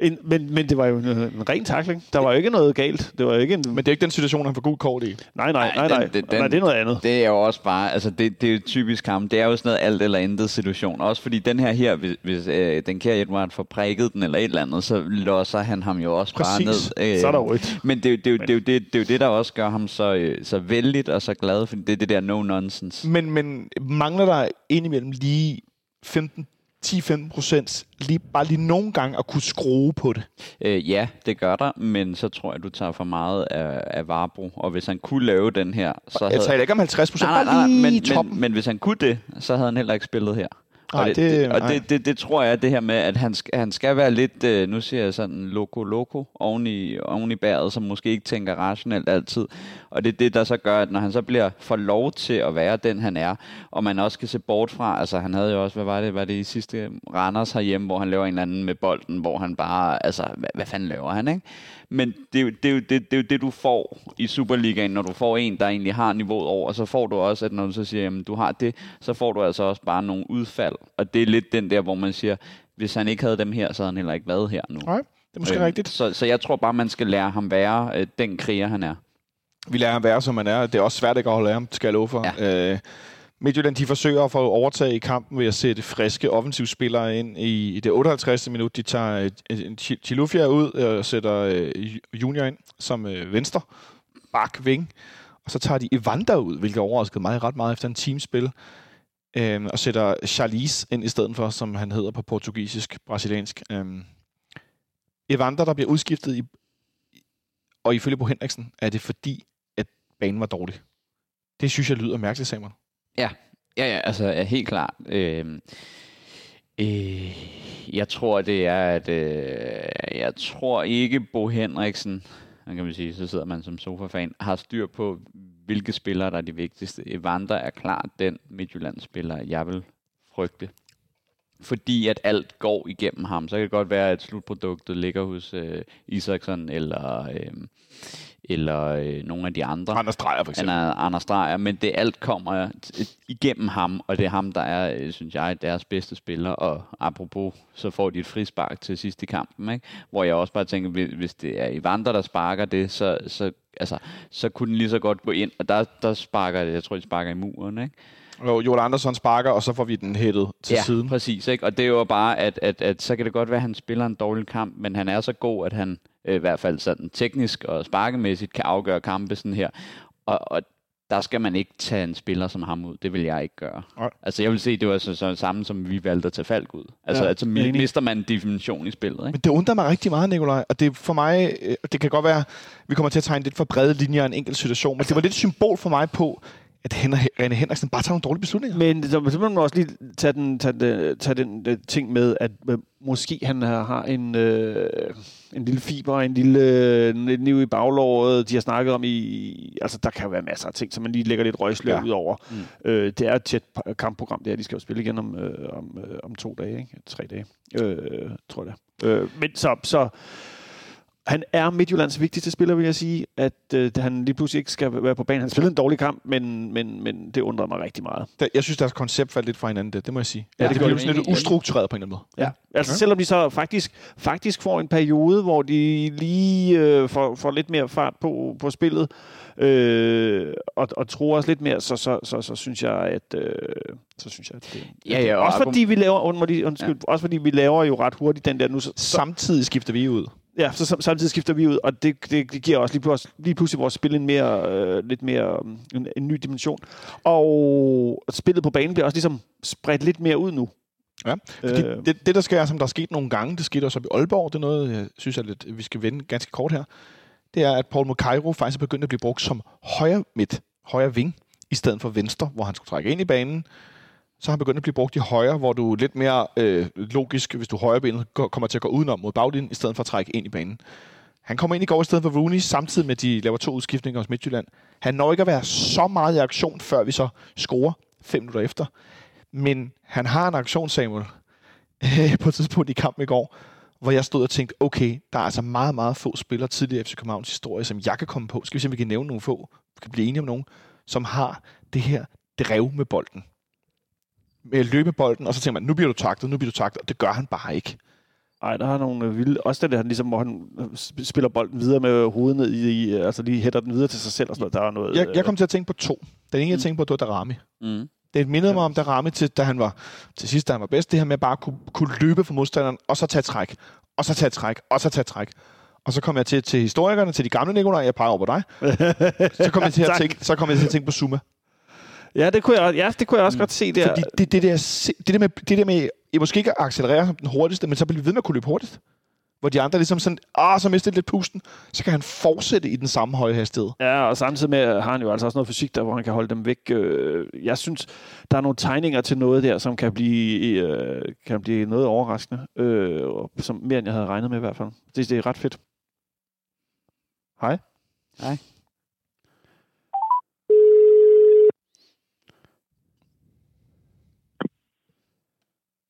en, men, men det var jo en, en ren takling. Der var jo ikke noget galt. Det var jo ikke en... Men det er ikke den situation, han får god kort i. Nej, nej, nej, nej. Den, den, nej, det er noget andet. Det er jo også bare, altså det, det er jo typisk ham. Det er jo sådan noget alt eller intet situation. Også fordi den her her, hvis, hvis øh, den kære Edward får prikket den eller et eller andet, så låser han ham jo også Præcis. bare ned. Øh, så er der rødt. Men det, det, det, det, det, det, det er jo det, der også gør ham så, øh, så vældigt og så glad, fordi det er det der no-nonsense. Men, men mangler der indimellem lige 15 10-15 procent, lige, bare lige nogle gange at kunne skrue på det? Øh, ja, det gør der, men så tror jeg, du tager for meget af, af Varbro. Og hvis han kunne lave den her... Så jeg havde... taler ikke om 50 procent, bare lige men, men, men hvis han kunne det, så havde han heller ikke spillet her. Og det, det, det, og det, det, det tror jeg, det her med, at han, skal, han skal være lidt, øh, nu siger jeg sådan, loko-loko oven i, oven i bæret, som måske ikke tænker rationelt altid. Og det er det, der så gør, at når han så bliver for lov til at være den, han er, og man også kan se bort fra, altså han havde jo også, hvad var det, var det i sidste Randers herhjemme, hvor han laver en eller anden med bolden, hvor han bare, altså, hvad, hvad fanden laver han, ikke? Men det er, jo, det, er jo, det, det er jo det, du får i Superligaen, når du får en, der egentlig har niveauet over, så får du også, at når du så siger, jamen du har det, så får du altså også bare nogle udfald. Og det er lidt den der, hvor man siger, hvis han ikke havde dem her, så havde han heller ikke været her nu. Nej, det er måske øh, rigtigt. Så, så jeg tror bare, man skal lære ham være øh, den kriger, han er. Vi lærer ham være, som han er. Det er også svært ikke at holde af ham, skal jeg love for. Ja. Øh, Midtjylland de forsøger at få overtage i kampen ved at sætte friske offensivspillere ind i, det 58. minut. De tager Chilufia ud og sætter øh, Junior ind som øh, venstre bak ving. Og så tager de Evander ud, hvilket overraskede mig ret meget efter en teamspil øh, og sætter Charlize ind i stedet for, som han hedder på portugisisk, brasiliansk. Øh. Evander, der bliver udskiftet i, og ifølge på Henriksen, er det fordi, at banen var dårlig. Det synes jeg lyder mærkeligt, Samuel. Ja, ja, ja altså er helt klart. Øh, øh, jeg tror, det er, at øh, jeg tror ikke, Bo Henriksen, kan man sige, så sidder man som sofa-fan, har styr på, hvilke spillere, der er de vigtigste. Evander er klart den Midtjylland-spiller, jeg vil frygte. Fordi at alt går igennem ham. Så kan det godt være, at slutproduktet ligger hos øh, Isaksen eller... Øh, eller øh, nogle af de andre. Anders Dreyer for eksempel. Anders Dreyer, men det alt kommer igennem ham, og det er ham, der er, øh, synes jeg, deres bedste spiller. Og apropos, så får de et frispark til sidst i kampen, ikke? hvor jeg også bare tænker, hvis det er Ivander, der sparker det, så, så, altså, så kunne den lige så godt gå ind, og der, der sparker det, jeg tror, de sparker i muren, ikke? Jo, Joel Andersson sparker, og så får vi den hættet til ja, siden. præcis. Ikke? Og det er jo bare, at, at, at så kan det godt være, at han spiller en dårlig kamp, men han er så god, at han øh, i hvert fald sådan teknisk og sparkemæssigt kan afgøre kampe sådan her. Og, og der skal man ikke tage en spiller som ham ud. Det vil jeg ikke gøre. Nej. Altså jeg vil se, det var så, så samme, som vi valgte at tage Falk ud. Altså, ja, altså mister man dimension i spillet. Ikke? Men det undrer mig rigtig meget, Nikolaj. Og det for mig, øh, det kan godt være, vi kommer til at tegne lidt for brede linjer i en enkelt situation, men altså. det var lidt symbol for mig på, at René Henriksen bare tager nogle dårlige beslutninger. Men så, så må man også lige tage den, tage, den, tage den, den ting med, at øh, måske han har, har en, øh, en lille fiber, en lille øh, niv i baglåret, de har snakket om i... Altså, der kan være masser af ting, som man lige lægger lidt røgslør ja. ud over. Mm. Øh, det er et tæt kampprogram, det er. De skal jo spille igen om, øh, om, øh, om to dage, ikke? Tre dage, øh, tror jeg det. Øh, men så... så han er Midtjyllands vigtigste spiller, vil jeg sige, at øh, han lige pludselig ikke skal være på banen. Han spillede en dårlig kamp, men, men, men det undrer mig rigtig meget. Jeg synes, deres koncept faldt lidt fra hinanden, det, det må jeg sige. Ja, det, det bliver sådan lidt ustruktureret på en eller anden måde. Ja, altså ja. selvom de så faktisk, faktisk får en periode, hvor de lige øh, får, får lidt mere fart på, på spillet, øh, og, og tror os lidt mere, så, så, så, så synes jeg, at... Øh, så synes jeg, at det, ja, ja, også fordi vi laver, undskyld, ja. også fordi vi laver jo ret hurtigt den der nu. Så, Samtidig skifter vi ud. Ja, så samtidig skifter vi ud, og det, det, det giver også lige pludselig, lige pludselig vores spil en mere, øh, lidt mere, en, en ny dimension. Og spillet på banen bliver også ligesom spredt lidt mere ud nu. Ja, fordi øh, det, det, der sker, som der er sket nogle gange, det skete også op i Aalborg, det er noget, jeg synes, at vi skal vende ganske kort her, det er, at Paul Mukairo faktisk er begyndt at blive brugt som højre midt, højre ving, i stedet for venstre, hvor han skulle trække ind i banen så har han begyndt at blive brugt i højre, hvor du lidt mere øh, logisk, hvis du højre benet kommer til at gå udenom mod baglinjen, i stedet for at trække ind i banen. Han kommer ind i går i stedet for Rooney, samtidig med, at de laver to udskiftninger hos Midtjylland. Han når ikke at være så meget i aktion, før vi så scorer fem minutter efter. Men han har en aktion, Samuel, øh, på et tidspunkt i kampen i går, hvor jeg stod og tænkte, okay, der er altså meget, meget få spillere tidligere i FC Københavns historie, som jeg kan komme på. Skal vi se, om vi kan nævne nogle få, vi kan blive enige om nogen, som har det her drev med bolden med at løbe bolden, og så tænker man, nu bliver du taktet, nu bliver du taktet, og det gør han bare ikke. Nej, der har nogle øh, vilde... Også det der, ligesom, hvor han øh, spiller bolden videre med hovedet ned i... Altså lige hætter den videre til sig selv og sådan noget. Der er noget... Jeg, jeg kom til at tænke på to. Den ene, jeg mm. tænkte på, det var Darami. Mm. Det mindede mig om Darami, til, da han var til sidst, da han var bedst. Det her med at bare kunne, kunne løbe for modstanderen, og så tage træk, og så tage træk, og så tage træk. Og så kom jeg til, til historikerne, til de gamle Nikolaj, jeg peger over på dig. så kom jeg til at tænke, så kom jeg til at tænke på Zuma. Ja, det kunne jeg, ja, det kunne jeg også mm. godt se der. Fordi det, det, der, det, der med, det der med, jeg måske ikke accelerere som den hurtigste, men så bliver vi ved med at kunne løbe hurtigt. Hvor de andre ligesom sådan, ah, så mister lidt pusten, så kan han fortsætte i den samme høje hastighed. Ja, og samtidig med har han jo altså også noget fysik der, hvor han kan holde dem væk. Øh, jeg synes, der er nogle tegninger til noget der, som kan blive, øh, kan blive noget overraskende. Øh, som mere end jeg havde regnet med i hvert fald. Det, det er ret fedt. Hej. Hej.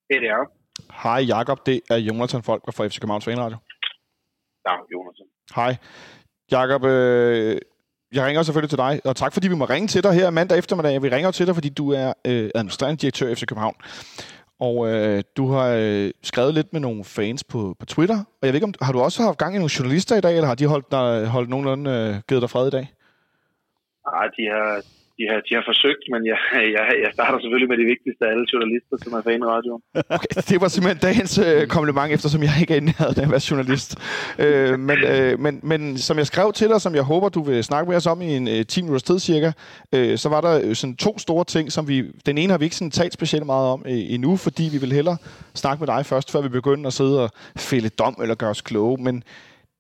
Det er det. Hej Jakob, det er Jonathan Folk fra FC Københavns Fanradio. Ja, Jonathan. Hej. Jakob, øh, jeg ringer selvfølgelig til dig, og tak fordi vi må ringe til dig her mandag eftermiddag. Vi ringer til dig, fordi du er øh, administrerende direktør i FC København. Og øh, du har øh, skrevet lidt med nogle fans på, på Twitter. Og jeg ved ikke, om har du også haft gang i nogle journalister i dag, eller har de holdt, dig, holdt nogenlunde øh, givet dig fred i dag? Nej, de har, de har, de har forsøgt, men jeg, jeg, jeg starter selvfølgelig med de vigtigste af alle journalister, som er fan i radioen. Okay, det var simpelthen dagens øh, kompliment, eftersom jeg ikke er inde af at være journalist. Øh, men, øh, men, men som jeg skrev til dig, som jeg håber, du vil snakke med os om i en øh, 10 minutters tid cirka, øh, så var der øh, sådan to store ting, som vi... Den ene har vi ikke sådan talt specielt meget om øh, endnu, fordi vi vil hellere snakke med dig først, før vi begynder at sidde og fælde dom eller gøre os kloge. Men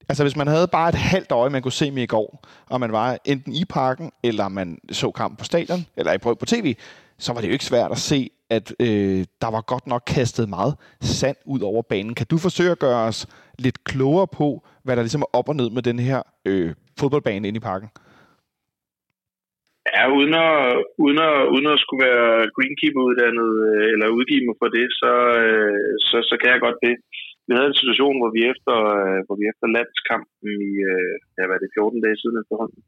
Altså, hvis man havde bare et halvt øje, man kunne se mig i går, og man var enten i parken, eller man så kampen på stadion, eller på, på tv, så var det jo ikke svært at se, at øh, der var godt nok kastet meget sand ud over banen. Kan du forsøge at gøre os lidt klogere på, hvad der ligesom er op og ned med den her øh, fodboldbane inde i parken? Ja, uden at, uden at, uden at skulle være greenkeeper-uddannet, øh, eller udgive mig for det, så, øh, så, så kan jeg godt det vi havde en situation, hvor vi efter, øh, hvor vi efter landskampen i, øh, ja, hvad er det, 14 dage siden efterhånden,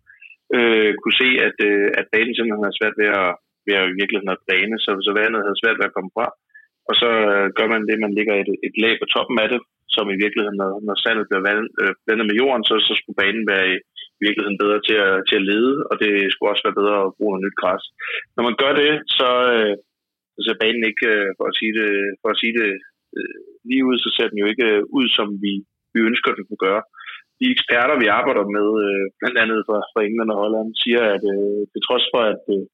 øh, kunne se, at, øh, at banen simpelthen havde svært ved at, ved at i virkeligheden at dræne, så, så vandet havde svært ved at komme fra. Og så øh, gør man det, man ligger et, et lag på toppen af det, som i virkeligheden, når, når sandet bliver vandet, øh, med jorden, så, så skulle banen være i, i virkeligheden bedre til at, til at lede, og det skulle også være bedre at bruge noget nyt græs. Når man gør det, så, øh, så ser banen ikke, øh, for at sige det, for at sige det øh, lige ud, så ser den jo ikke øh, ud, som vi, vi ønsker, den kunne gøre. De eksperter, vi arbejder med, øh, blandt andet fra, fra England og Holland, siger, at øh, det trods for, at øh,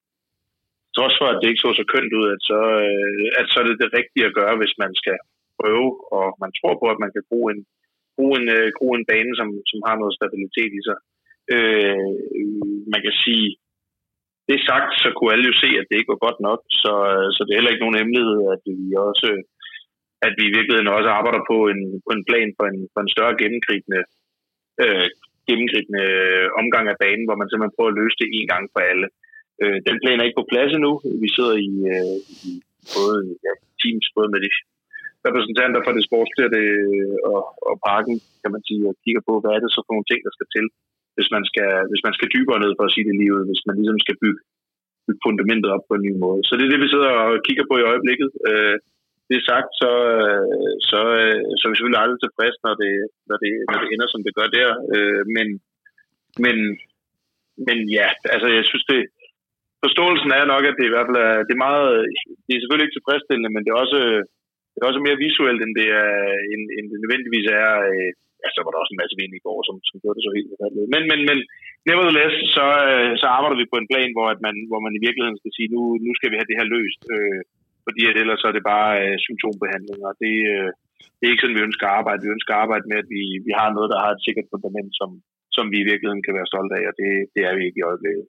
trods for, at det ikke så så kønt ud, at så, øh, at så er det det rigtige at gøre, hvis man skal prøve, og man tror på, at man kan bruge en, bruge en, øh, bruge en bane, som, som har noget stabilitet i sig. Øh, man kan sige, det sagt, så kunne alle jo se, at det ikke var godt nok, så, øh, så det er heller ikke nogen hemmelighed, at vi også at vi i virkeligheden også arbejder på en, på en plan for en, for en større gennemgribende, øh, gennemgribende øh, omgang af banen, hvor man simpelthen prøver at løse det en gang for alle. Øh, den plan er ikke på plads endnu. Vi sidder i, øh, i både ja, teams, både med de repræsentanter for det sportslige øh, og, og parken, kan man sige, og kigger på, hvad er det så for nogle ting, der skal til, hvis man skal, hvis man skal dybere ned for at sige det livet, hvis man ligesom skal bygge, bygge fundamentet op på en ny måde. Så det er det, vi sidder og kigger på i øjeblikket. Øh, det sagt, så, øh, så, øh, så er vi selvfølgelig aldrig tilfredse, når det, når det, når det ender, som det gør der. Øh, men, men, men ja, altså jeg synes, det, forståelsen er nok, at det i hvert fald er, det er meget, det er selvfølgelig ikke tilfredsstillende, men det er også, det er også mere visuelt, end det, er, end, end det nødvendigvis er. Øh, ja, så var der også en masse vind i går, som, som gjorde det så helt forfærdeligt. Men, men, men nevertheless, så, så arbejder vi på en plan, hvor, at man, hvor man i virkeligheden skal sige, nu, nu skal vi have det her løst. Øh, fordi at ellers er det bare øh, symptombehandling, og det, øh, det er ikke sådan, vi ønsker at arbejde. Vi ønsker at arbejde med, at vi, vi har noget, der har et sikkert fundament, som, som vi i virkeligheden kan være stolte af, og det, det er vi ikke i øjeblikket.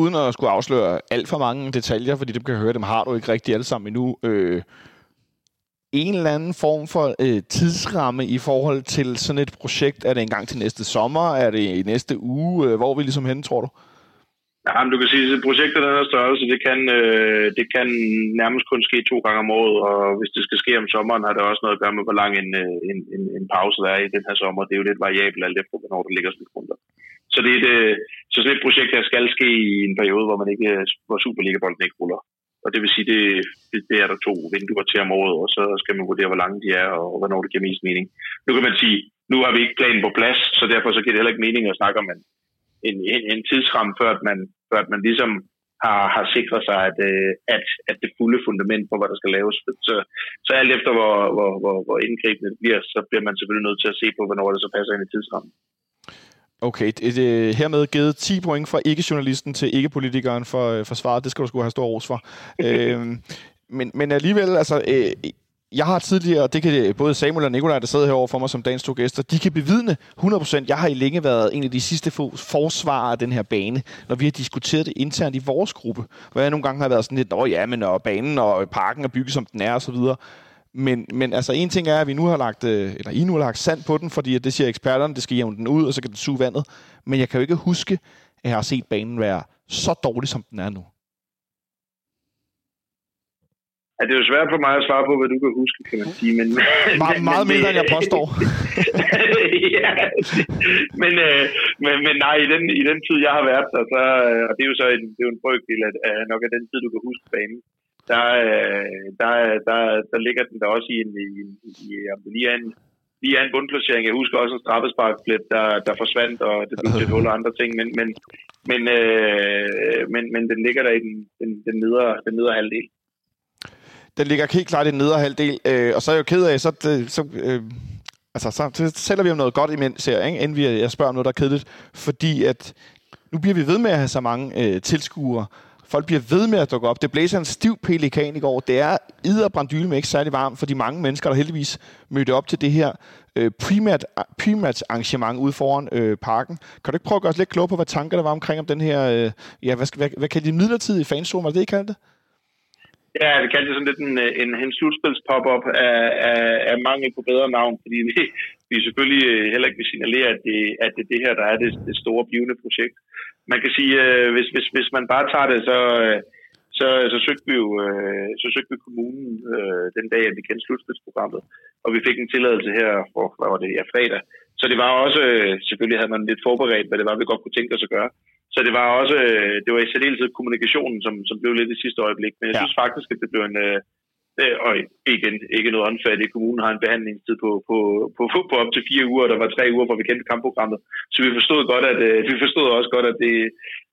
Uden at skulle afsløre alt for mange detaljer, fordi dem kan høre, dem har du ikke rigtig alle sammen endnu. Øh, en eller anden form for øh, tidsramme i forhold til sådan et projekt? Er det en gang til næste sommer? Er det i næste uge? Øh, hvor er vi ligesom henne, tror du? Ja, men du kan sige, at projektet af den her størrelse, det kan, øh, det kan nærmest kun ske to gange om året, og hvis det skal ske om sommeren, har det også noget at gøre med, hvor lang en, øh, en, en, en pause der er i den her sommer. Det er jo lidt variabelt alt efter, hvornår det ligger rundt. Så, det er et, øh, så sådan et projekt her skal ske i en periode, hvor man ikke, øh, hvor Superliga-bolden ikke ruller. Og det vil sige, det, det, det er der to vinduer til om året, og så skal man vurdere, hvor lange de er, og hvornår det giver mest mening. Nu kan man sige, nu har vi ikke planen på plads, så derfor så giver det heller ikke mening at snakke om en, en, en, en tidsramme, før at man, før at man ligesom har, har sikret sig, at, øh, at, at det fulde fundament for, hvad der skal laves. Så, så alt efter, hvor, hvor, hvor, hvor indgribende det bliver, så bliver man selvfølgelig nødt til at se på, hvornår det så passer ind i tidsrammen. Okay, det er hermed givet 10 point fra ikke-journalisten til ikke-politikeren for, øh, for svaret. Det skal du sgu have stor ros for. øhm, men, men alligevel, altså, øh, jeg har tidligere, det kan både Samuel og Nikolaj, der sidder herovre for mig som dagens to gæster, de kan bevidne 100%. Jeg har i længe været en af de sidste forsvarer af den her bane, når vi har diskuteret det internt i vores gruppe. Hvor jeg nogle gange har været sådan lidt, åh ja, men og banen og parken er bygget som den er osv. Men, men altså en ting er, at vi nu har lagt, øh, eller I nu har lagt sand på den, fordi det siger eksperterne, det skal jævne den ud, og så kan den suge vandet. Men jeg kan jo ikke huske, at jeg har set banen være så dårlig, som den er nu. Ja, det er jo svært for mig at svare på, hvad du kan huske, kan man sige. Men, meget men, meget mindre, end jeg påstår. ja, men, øh, men, men nej, i den, i den tid, jeg har været der, så, øh, og det er jo så en, det er jo en brøkdel af, af nok af den tid, du kan huske banen, der, øh, der, der, der ligger den der også i en, i, i, i lige en, lige en bundplacering. Jeg husker også en straffesparkplet, der, der forsvandt, og det blev til hul og andre ting, men, men, men, øh, men, men den ligger der i den, den, den, nedre, den nedre halvdel den ligger helt klart i den nedre halvdel, øh, og så er jeg jo ked af, så, det, så, øh, altså, så, så sælger vi om noget godt imens her, ikke? inden vi, jeg spørger om noget, der er kedeligt, fordi at nu bliver vi ved med at have så mange øh, tilskuere, folk bliver ved med at dukke op. Det blæser en stiv pelikan i går. Det er idder med ikke særlig varmt for de mange mennesker, der heldigvis mødte op til det her øh, primært, arrangement ude foran øh, parken. Kan du ikke prøve at gøre os lidt klogere på, hvad tanker der var omkring om den her, øh, ja, hvad, hvad, hvad kan de midlertidige fanzone, var det, I kaldte det? Ja, det kaldte sådan lidt en, en, en slutspils-pop-up af, af, af mangel på bedre navn, fordi vi, vi selvfølgelig øh, heller ikke vil signalere, at det, at det er det her, der er det, det store blivende projekt. Man kan sige, øh, hvis, hvis, hvis man bare tager det, så, øh, så, så søgte vi jo øh, så søgte vi kommunen øh, den dag, at vi kendte slutspilsprogrammet, og vi fik en tilladelse her for, hvad var det, ja, fredag. Så det var også, selvfølgelig havde man lidt forberedt, hvad det var, vi godt kunne tænke os at gøre. Så det var også, øh, det var i særdeleshed kommunikationen, som, som blev lidt i sidste øjeblik. Men jeg ja. synes faktisk, at det blev en, øh, øh og igen, ikke noget åndfærdigt. Kommunen har en behandlingstid på, på, på, på, på op til fire uger. Der var tre uger, hvor vi kendte kampprogrammet. Så vi forstod godt, at øh, vi forstod også godt, at, det,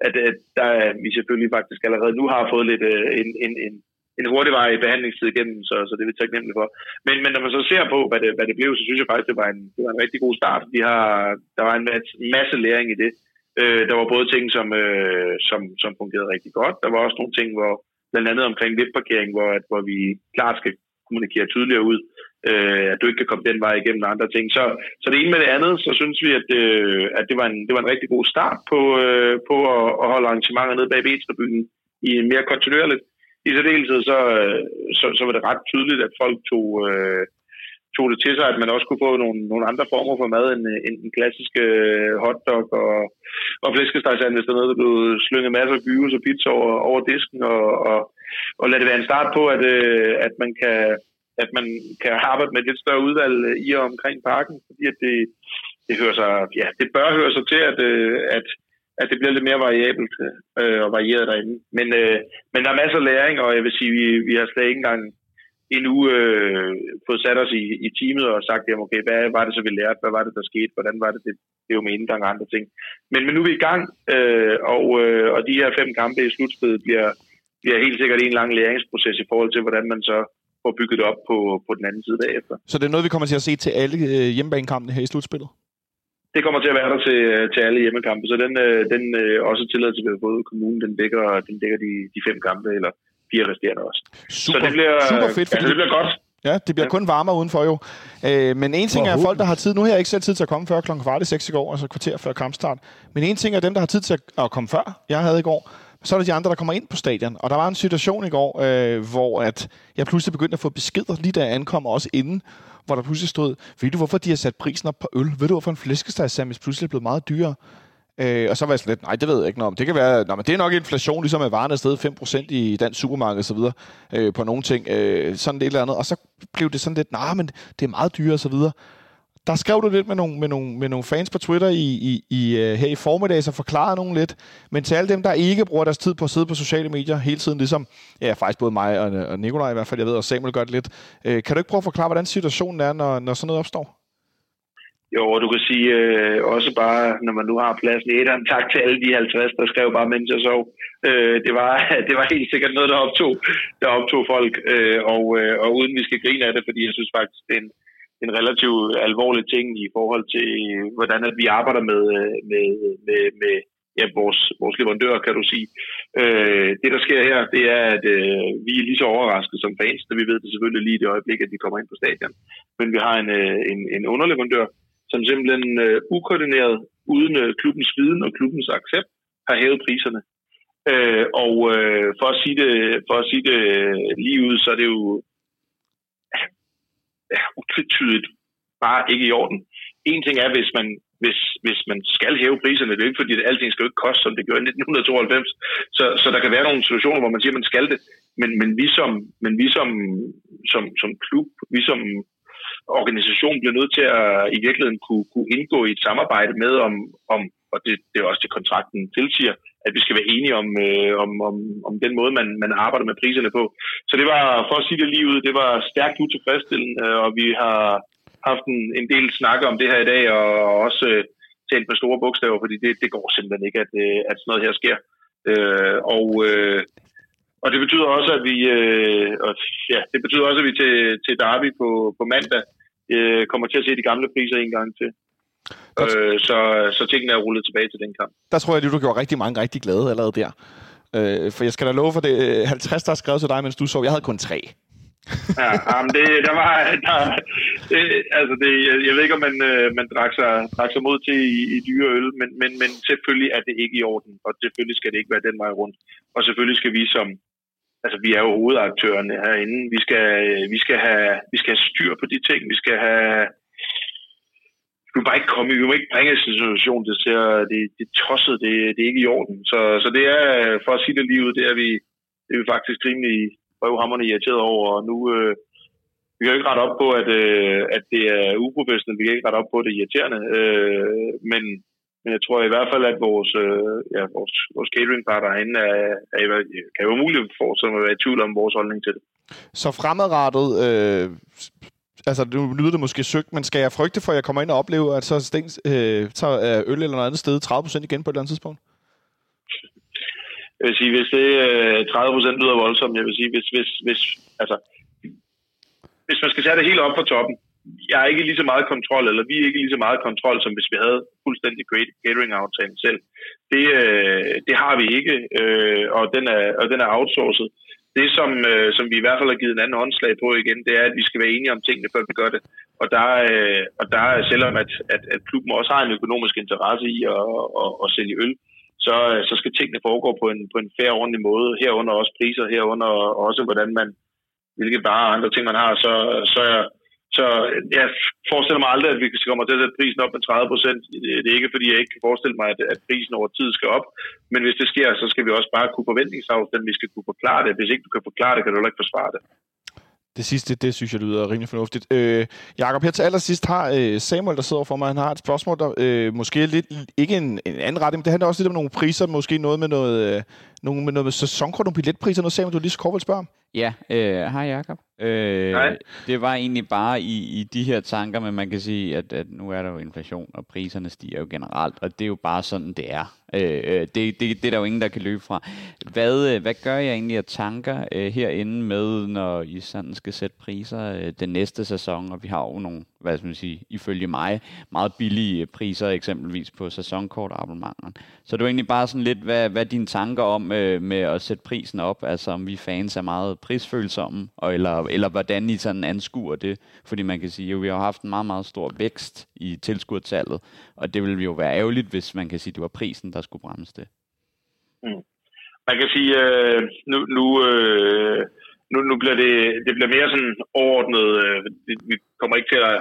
at, at der, vi selvfølgelig faktisk allerede nu har fået lidt øh, en, en, en, en hurtigvarig behandlingstid igennem, så, så det vil vi tage for. Men, men når man så ser på, hvad det, hvad det blev, så synes jeg faktisk, det var en, det var en rigtig god start. Vi har, der var en masse læring i det. Øh, der var både ting, som, øh, som, som fungerede rigtig godt. Der var også nogle ting, hvor blandt andet omkring VIP-parkering, hvor, at, hvor vi klart skal kommunikere tydeligere ud, øh, at du ikke kan komme den vej igennem andre ting. Så, så det ene med det andet, så synes vi, at, øh, at det, var en, det var en rigtig god start på, øh, på at, at holde arrangementer nede bag B-tribunen i en mere kontinuerligt. I særdeleshed så, øh, så, så var det ret tydeligt, at folk tog, øh, tog det til sig, at man også kunne få nogle, nogle andre former for mad end, end den klassiske øh, hotdog og, og flæskestegsand, hvis der er noget, der blev slynget masser af gyves og pizza over, over disken, og, og, og lad det være en start på, at, øh, at man kan at man kan arbejde med et lidt større udvalg øh, i og omkring parken, fordi at det, det, hører sig, ja, det bør høre sig til, at, at, at det bliver lidt mere variabelt øh, og varieret derinde. Men, øh, men der er masser af læring, og jeg vil sige, vi, vi har slet ikke engang endnu øh, fået sat os i, i teamet og sagt, jamen, okay, hvad var det så, vi lærte? Hvad var det, der skete? Hvordan var det? Det, det er jo med indgang og andre ting. Men, men nu er vi i gang, øh, og, øh, og de her fem kampe i slutspillet bliver, bliver helt sikkert en lang læringsproces i forhold til, hvordan man så får bygget det op på, på den anden side bagefter. Så det er noget, vi kommer til at se til alle øh, hjemmebanekampene her i slutspillet? Det kommer til at være der til, til alle hjemmekampe, så den, øh, den øh, også tilladelse, vi har fået kommunen, den dækker, den dækker de, de fem kampe, eller fire resterende også. Super, så det bliver, super fedt, fordi... ja, det bliver godt. Ja, det bliver ja. kun varmere udenfor jo. Øh, men en ting er folk, der har tid. Nu har jeg ikke selv tid til at komme før klokken kvart i seks i går, altså kvarter før kampstart. Men en ting er dem, der har tid til at komme før. Jeg havde i går så er der de andre, der kommer ind på stadion. Og der var en situation i går, øh, hvor at jeg pludselig begyndte at få beskeder, lige da jeg ankom, også inden, hvor der pludselig stod, ved du, hvorfor de har sat prisen op på øl? Ved du, hvorfor en flæskestegsandwich pludselig er blevet meget dyrere? Øh, og så var jeg sådan lidt, nej, det ved jeg ikke noget om. Det kan være, nej, men det er nok inflation, ligesom at varerne er stedet 5% i dansk supermarked og så videre, øh, på nogle ting, øh, sådan det eller andet. Og så blev det sådan lidt, nej, men det er meget dyrere og så videre der skrev du lidt med nogle, med nogle, med nogle fans på Twitter i, i, i, øh, her i formiddag, så forklarede nogen lidt. Men til alle dem, der ikke bruger deres tid på at sidde på sociale medier hele tiden, ligesom ja, faktisk både mig og, og Nikolaj i hvert fald, jeg ved, og Samuel gør det lidt. Øh, kan du ikke prøve at forklare, hvordan situationen er, når, når sådan noget opstår? Jo, og du kan sige øh, også bare, når man nu har pladsen i etteren, tak til alle de 50, der skrev bare, mens jeg sov. Øh, det, var, det var helt sikkert noget, der optog, der optog folk, øh, og, øh, og uden vi skal grine af det, fordi jeg synes faktisk, det er en, en relativt alvorlig ting i forhold til, hvordan at vi arbejder med, øh, med, med, med ja, vores, vores leverandør, kan du sige. Øh, det, der sker her, det er, at øh, vi er lige så overrasket som fans, da vi ved det selvfølgelig lige i det øjeblik, at de kommer ind på stadion. Men vi har en, øh, en, en underleverandør, som simpelthen øh, ukoordineret, uden øh, klubbens viden og klubbens accept, har hævet priserne. Øh, og øh, for, at sige det, for at sige det øh, lige ud, så er det jo ja, utvetydigt bare ikke i orden. En ting er, hvis man, hvis, hvis man skal hæve priserne, det er ikke fordi, at alting skal jo ikke koste, som det gjorde i 1992. Så, så der kan være nogle situationer, hvor man siger, at man skal det. Men, men vi, som, men vi som, som, som klub, vi som organisationen bliver nødt til at i virkeligheden kunne, kunne indgå i et samarbejde med, om, om og det, det er også det, kontrakten tilsiger, at vi skal være enige om, øh, om, om, om den måde, man, man arbejder med priserne på. Så det var, for at sige det lige ud, det var stærkt utilfredsstillende, øh, og vi har haft en, en del snakke om det her i dag, og også øh, talt med store bogstaver, fordi det, det går simpelthen ikke, at, øh, at sådan noget her sker. Øh, og, øh, og det betyder også, at vi, øh, og, ja, det betyder også, at vi til, til Derby på, på mandag øh, kommer til at se de gamle priser en gang til. Øh, så, så tingene er rullet tilbage til den kamp. Der tror jeg, at du gjorde rigtig mange rigtig glade allerede der. Øh, for jeg skal da love for det 50, der har skrevet til dig, mens du sov. Jeg havde kun tre. ja, men det, der var, der, det, altså det, jeg, jeg ved ikke, om man, øh, man drak, sig, drak sig mod til i, i dyre øl, men, men, men selvfølgelig er det ikke i orden, og selvfølgelig skal det ikke være den vej rundt. Og selvfølgelig skal vi som, altså vi er jo hovedaktørerne herinde, vi skal, øh, vi skal, have, vi skal have styr på de ting, vi skal have, vi må bare ikke komme, vi må ikke bringe en situation, det ser, det, det er tosset, det, det er ikke i orden. Så, så det er, for at sige det lige ud, det er vi, det er vi faktisk rimelig røvhammerne irriteret over, og nu, øh, vi kan jo ikke rette op på, at, øh, at det er uprofessionelt, vi kan ikke rette op på, at det er irriterende, øh, men, men jeg tror i hvert fald, at vores, øh, ja, vores, vores catering-partner herinde er, er, er, kan jo muligt for at være i tvivl om vores holdning til det. Så fremadrettet, øh, altså nu lyder det måske søgt, men skal jeg frygte for, at jeg kommer ind og oplever, at så Stens, øh, tager øh, øl eller noget andet sted 30% igen på et eller andet tidspunkt? Jeg vil sige, hvis det øh, 30% lyder voldsomt, jeg vil sige, hvis, hvis, hvis, altså, hvis man skal tage det helt op fra toppen, jeg har ikke lige så meget kontrol, eller vi er ikke lige så meget kontrol, som hvis vi havde fuldstændig catering-aftalen selv. Det, øh, det har vi ikke, øh, og, den er, og den er outsourcet. Det, som, øh, som vi i hvert fald har givet en anden håndslag på igen, det er, at vi skal være enige om tingene, før vi gør det. Og der, øh, og der selvom at, at, at klubben også har en økonomisk interesse i at, at, at sælge øl, så, øh, så skal tingene foregå på en, på en fair ordentlig måde. Herunder også priser, herunder også hvordan man, hvilke varer og andre ting man har. Så, så, så jeg forestiller mig aldrig, at vi kommer til at sætte prisen op med 30 procent. Det er ikke, fordi jeg ikke kan forestille mig, at, at prisen over tid skal op. Men hvis det sker, så skal vi også bare kunne forventningsafstemme. Vi skal kunne forklare det. Hvis ikke du kan forklare det, kan du heller ikke forsvare det. Det sidste, det synes jeg lyder rimelig fornuftigt. Øh, Jakob, her til allersidst har øh, Samuel, der sidder for mig, han har et spørgsmål, der øh, måske lidt, ikke en, en anden retning, men det handler også lidt om nogle priser, måske noget med noget, øh, nogle, med noget med sæsonkort, nogle billetpriser, noget Samuel, du lige så kort vil spørge om. Ja, øh, hej Jacob. Øh, Hej. Det var egentlig bare i, i de her tanker, men man kan sige, at, at nu er der jo inflation, og priserne stiger jo generelt, og det er jo bare sådan, det er. Øh, øh, det, det, det er der jo ingen, der kan løbe fra. Hvad, øh, hvad gør jeg egentlig af tanker øh, herinde med, når I sådan skal sætte priser øh, den næste sæson, og vi har jo nogle, hvad skal man sige, ifølge mig, meget billige priser, eksempelvis på sæsonkortabonnementen. Så det er jo egentlig bare sådan lidt, hvad, hvad er dine tanker om øh, med at sætte prisen op, altså om vi fans er meget prisfølsomme, og, eller, eller hvordan I sådan anskuer det, fordi man kan sige, at vi har haft en meget, meget stor vækst i tilskuertallet, og det ville jo være ærgerligt, hvis man kan sige, at det var prisen, der skulle bremse det. Man kan sige, øh, nu, nu, øh, nu, nu bliver det, det bliver mere sådan overordnet. Øh, vi kommer ikke til at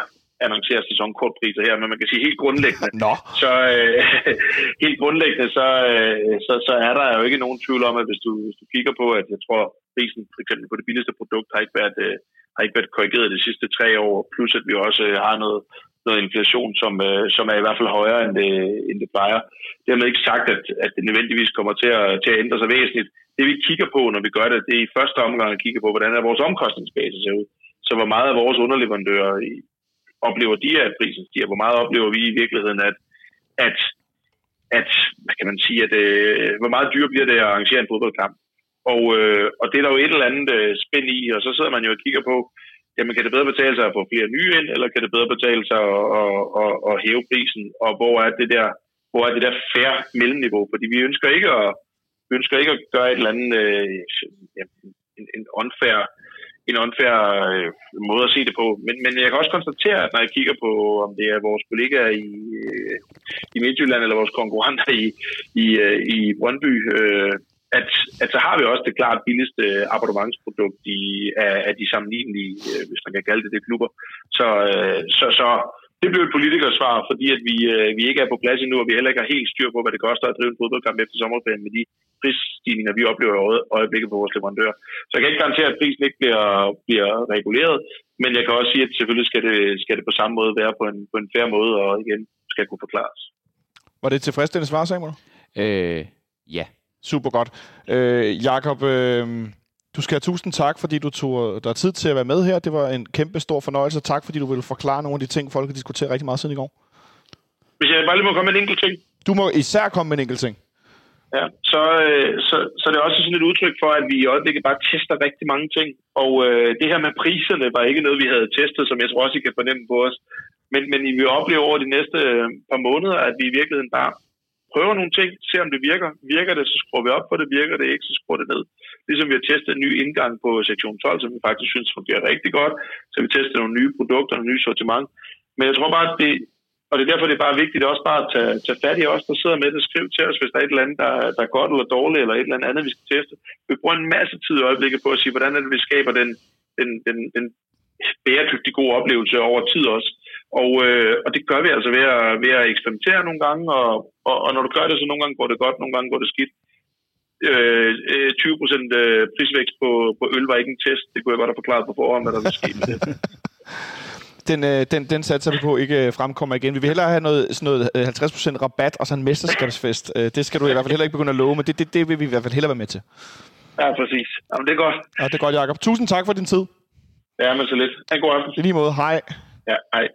annoncere sæsonkortpriser her, men man kan sige helt grundlæggende, Nå, så øh, helt grundlæggende, så, øh, så, så er der jo ikke nogen tvivl om, at hvis du, hvis du kigger på, at jeg tror, prisen for eksempel på det billigste produkt har ikke været, øh, har ikke været korrigeret de sidste tre år, plus at vi også øh, har noget, noget inflation, som, øh, som er i hvert fald højere, end det, end det plejer. Dermed ikke sagt, at, at det nødvendigvis kommer til at, til at ændre sig væsentligt. Det vi kigger på, når vi gør det, det er i første omgang at kigge på, hvordan er vores omkostningsbase ser ud. Så hvor meget af vores underleverandører i- oplever de, at prisen stiger? Hvor meget oplever vi i virkeligheden, at, at, at hvad kan man sige, at øh, hvor meget dyr bliver det at arrangere en fodboldkamp? Og, øh, og det er der jo et eller andet øh, spænd i, og så sidder man jo og kigger på, jamen kan det bedre betale sig at få flere nye ind, eller kan det bedre betale sig at, at, at, at hæve prisen, og hvor er det der, hvor er det der fair mellemniveau? Fordi vi ønsker ikke at, vi ønsker ikke at gøre et eller andet øh, en, en unfair en unfair øh, måde at se det på. Men, men jeg kan også konstatere, at når jeg kigger på, om det er vores kollegaer i, øh, i Midtjylland eller vores konkurrenter i, i, øh, i Brøndby, øh, at, at så har vi også det klart billigste abonnementsprodukt i, af, af de sammenlignelige, øh, hvis man kan kalde det det, klubber. Så, øh, så, så det blev et politikersvar, fordi at vi, øh, vi ikke er på plads endnu, og vi heller ikke har helt styr på, hvad det koster at drive en fodboldkamp efter sommerferien med de prisstigninger, vi oplever i øje- øjeblikket på vores leverandør. Så jeg kan ikke garantere, at prisen ikke bliver, bliver reguleret, men jeg kan også sige, at selvfølgelig skal det, skal det på samme måde være på en, på en fair måde, og igen skal kunne forklares. var det et tilfredsstillende svar, Samuel? Øh, ja. Super godt. Øh, Jakob, øh, du skal have tusind tak, fordi du tog dig tid til at være med her. Det var en kæmpe stor fornøjelse. Tak, fordi du ville forklare nogle af de ting, folk har diskuteret rigtig meget siden i går. Hvis jeg bare lige må komme med en enkelt ting, Du må især komme med en enkelt ting. Ja, så, øh, så, så det er også sådan et udtryk for, at vi i øjeblikket bare tester rigtig mange ting. Og øh, det her med priserne var ikke noget, vi havde testet, som jeg tror også, I kan fornemme på os. Men, men I vil opleve over de næste øh, par måneder, at vi i virkeligheden bare prøver nogle ting, ser om det virker. Virker det, så skruer vi op på det. Virker det ikke, så skruer det ned. Ligesom vi har testet en ny indgang på sektion 12, som vi faktisk synes fungerer rigtig godt. Så vi tester nogle nye produkter nogle nye sortiment. Men jeg tror bare, at det, og det er derfor, det er bare vigtigt også bare at tage, tage fat i os, der sidder med det. Skriv til os, hvis der er et eller andet, der, der er godt eller dårligt, eller et eller andet, vi skal teste. Vi bruger en masse tid i øjeblikket på at sige, hvordan er det, vi skaber den, den, den, den bæredygtig gode oplevelse over tid også. Og, øh, og det gør vi altså ved at, ved at eksperimentere nogle gange, og, og, og når du gør det, så nogle gange går det godt, nogle gange går det skidt. Øh, øh, 20 procent prisvækst på, på øl var ikke en test. Det kunne jeg godt have forklaret på forhånd, hvad der ville ske med det. Den, øh, den, den satser vi på ikke øh, fremkommer igen. Vi vil hellere have noget, sådan noget øh, 50% rabat og så en mesterskabsfest. Øh, det skal du i hvert fald heller ikke begynde at love, men det, det, det vil vi i hvert fald hellere være med til. Ja, præcis. Jamen, det er godt. Ja, det er godt, Jacob. Tusind tak for din tid. Ja, men så lidt. En god aften. I lige måde. Hej. Ja, hej.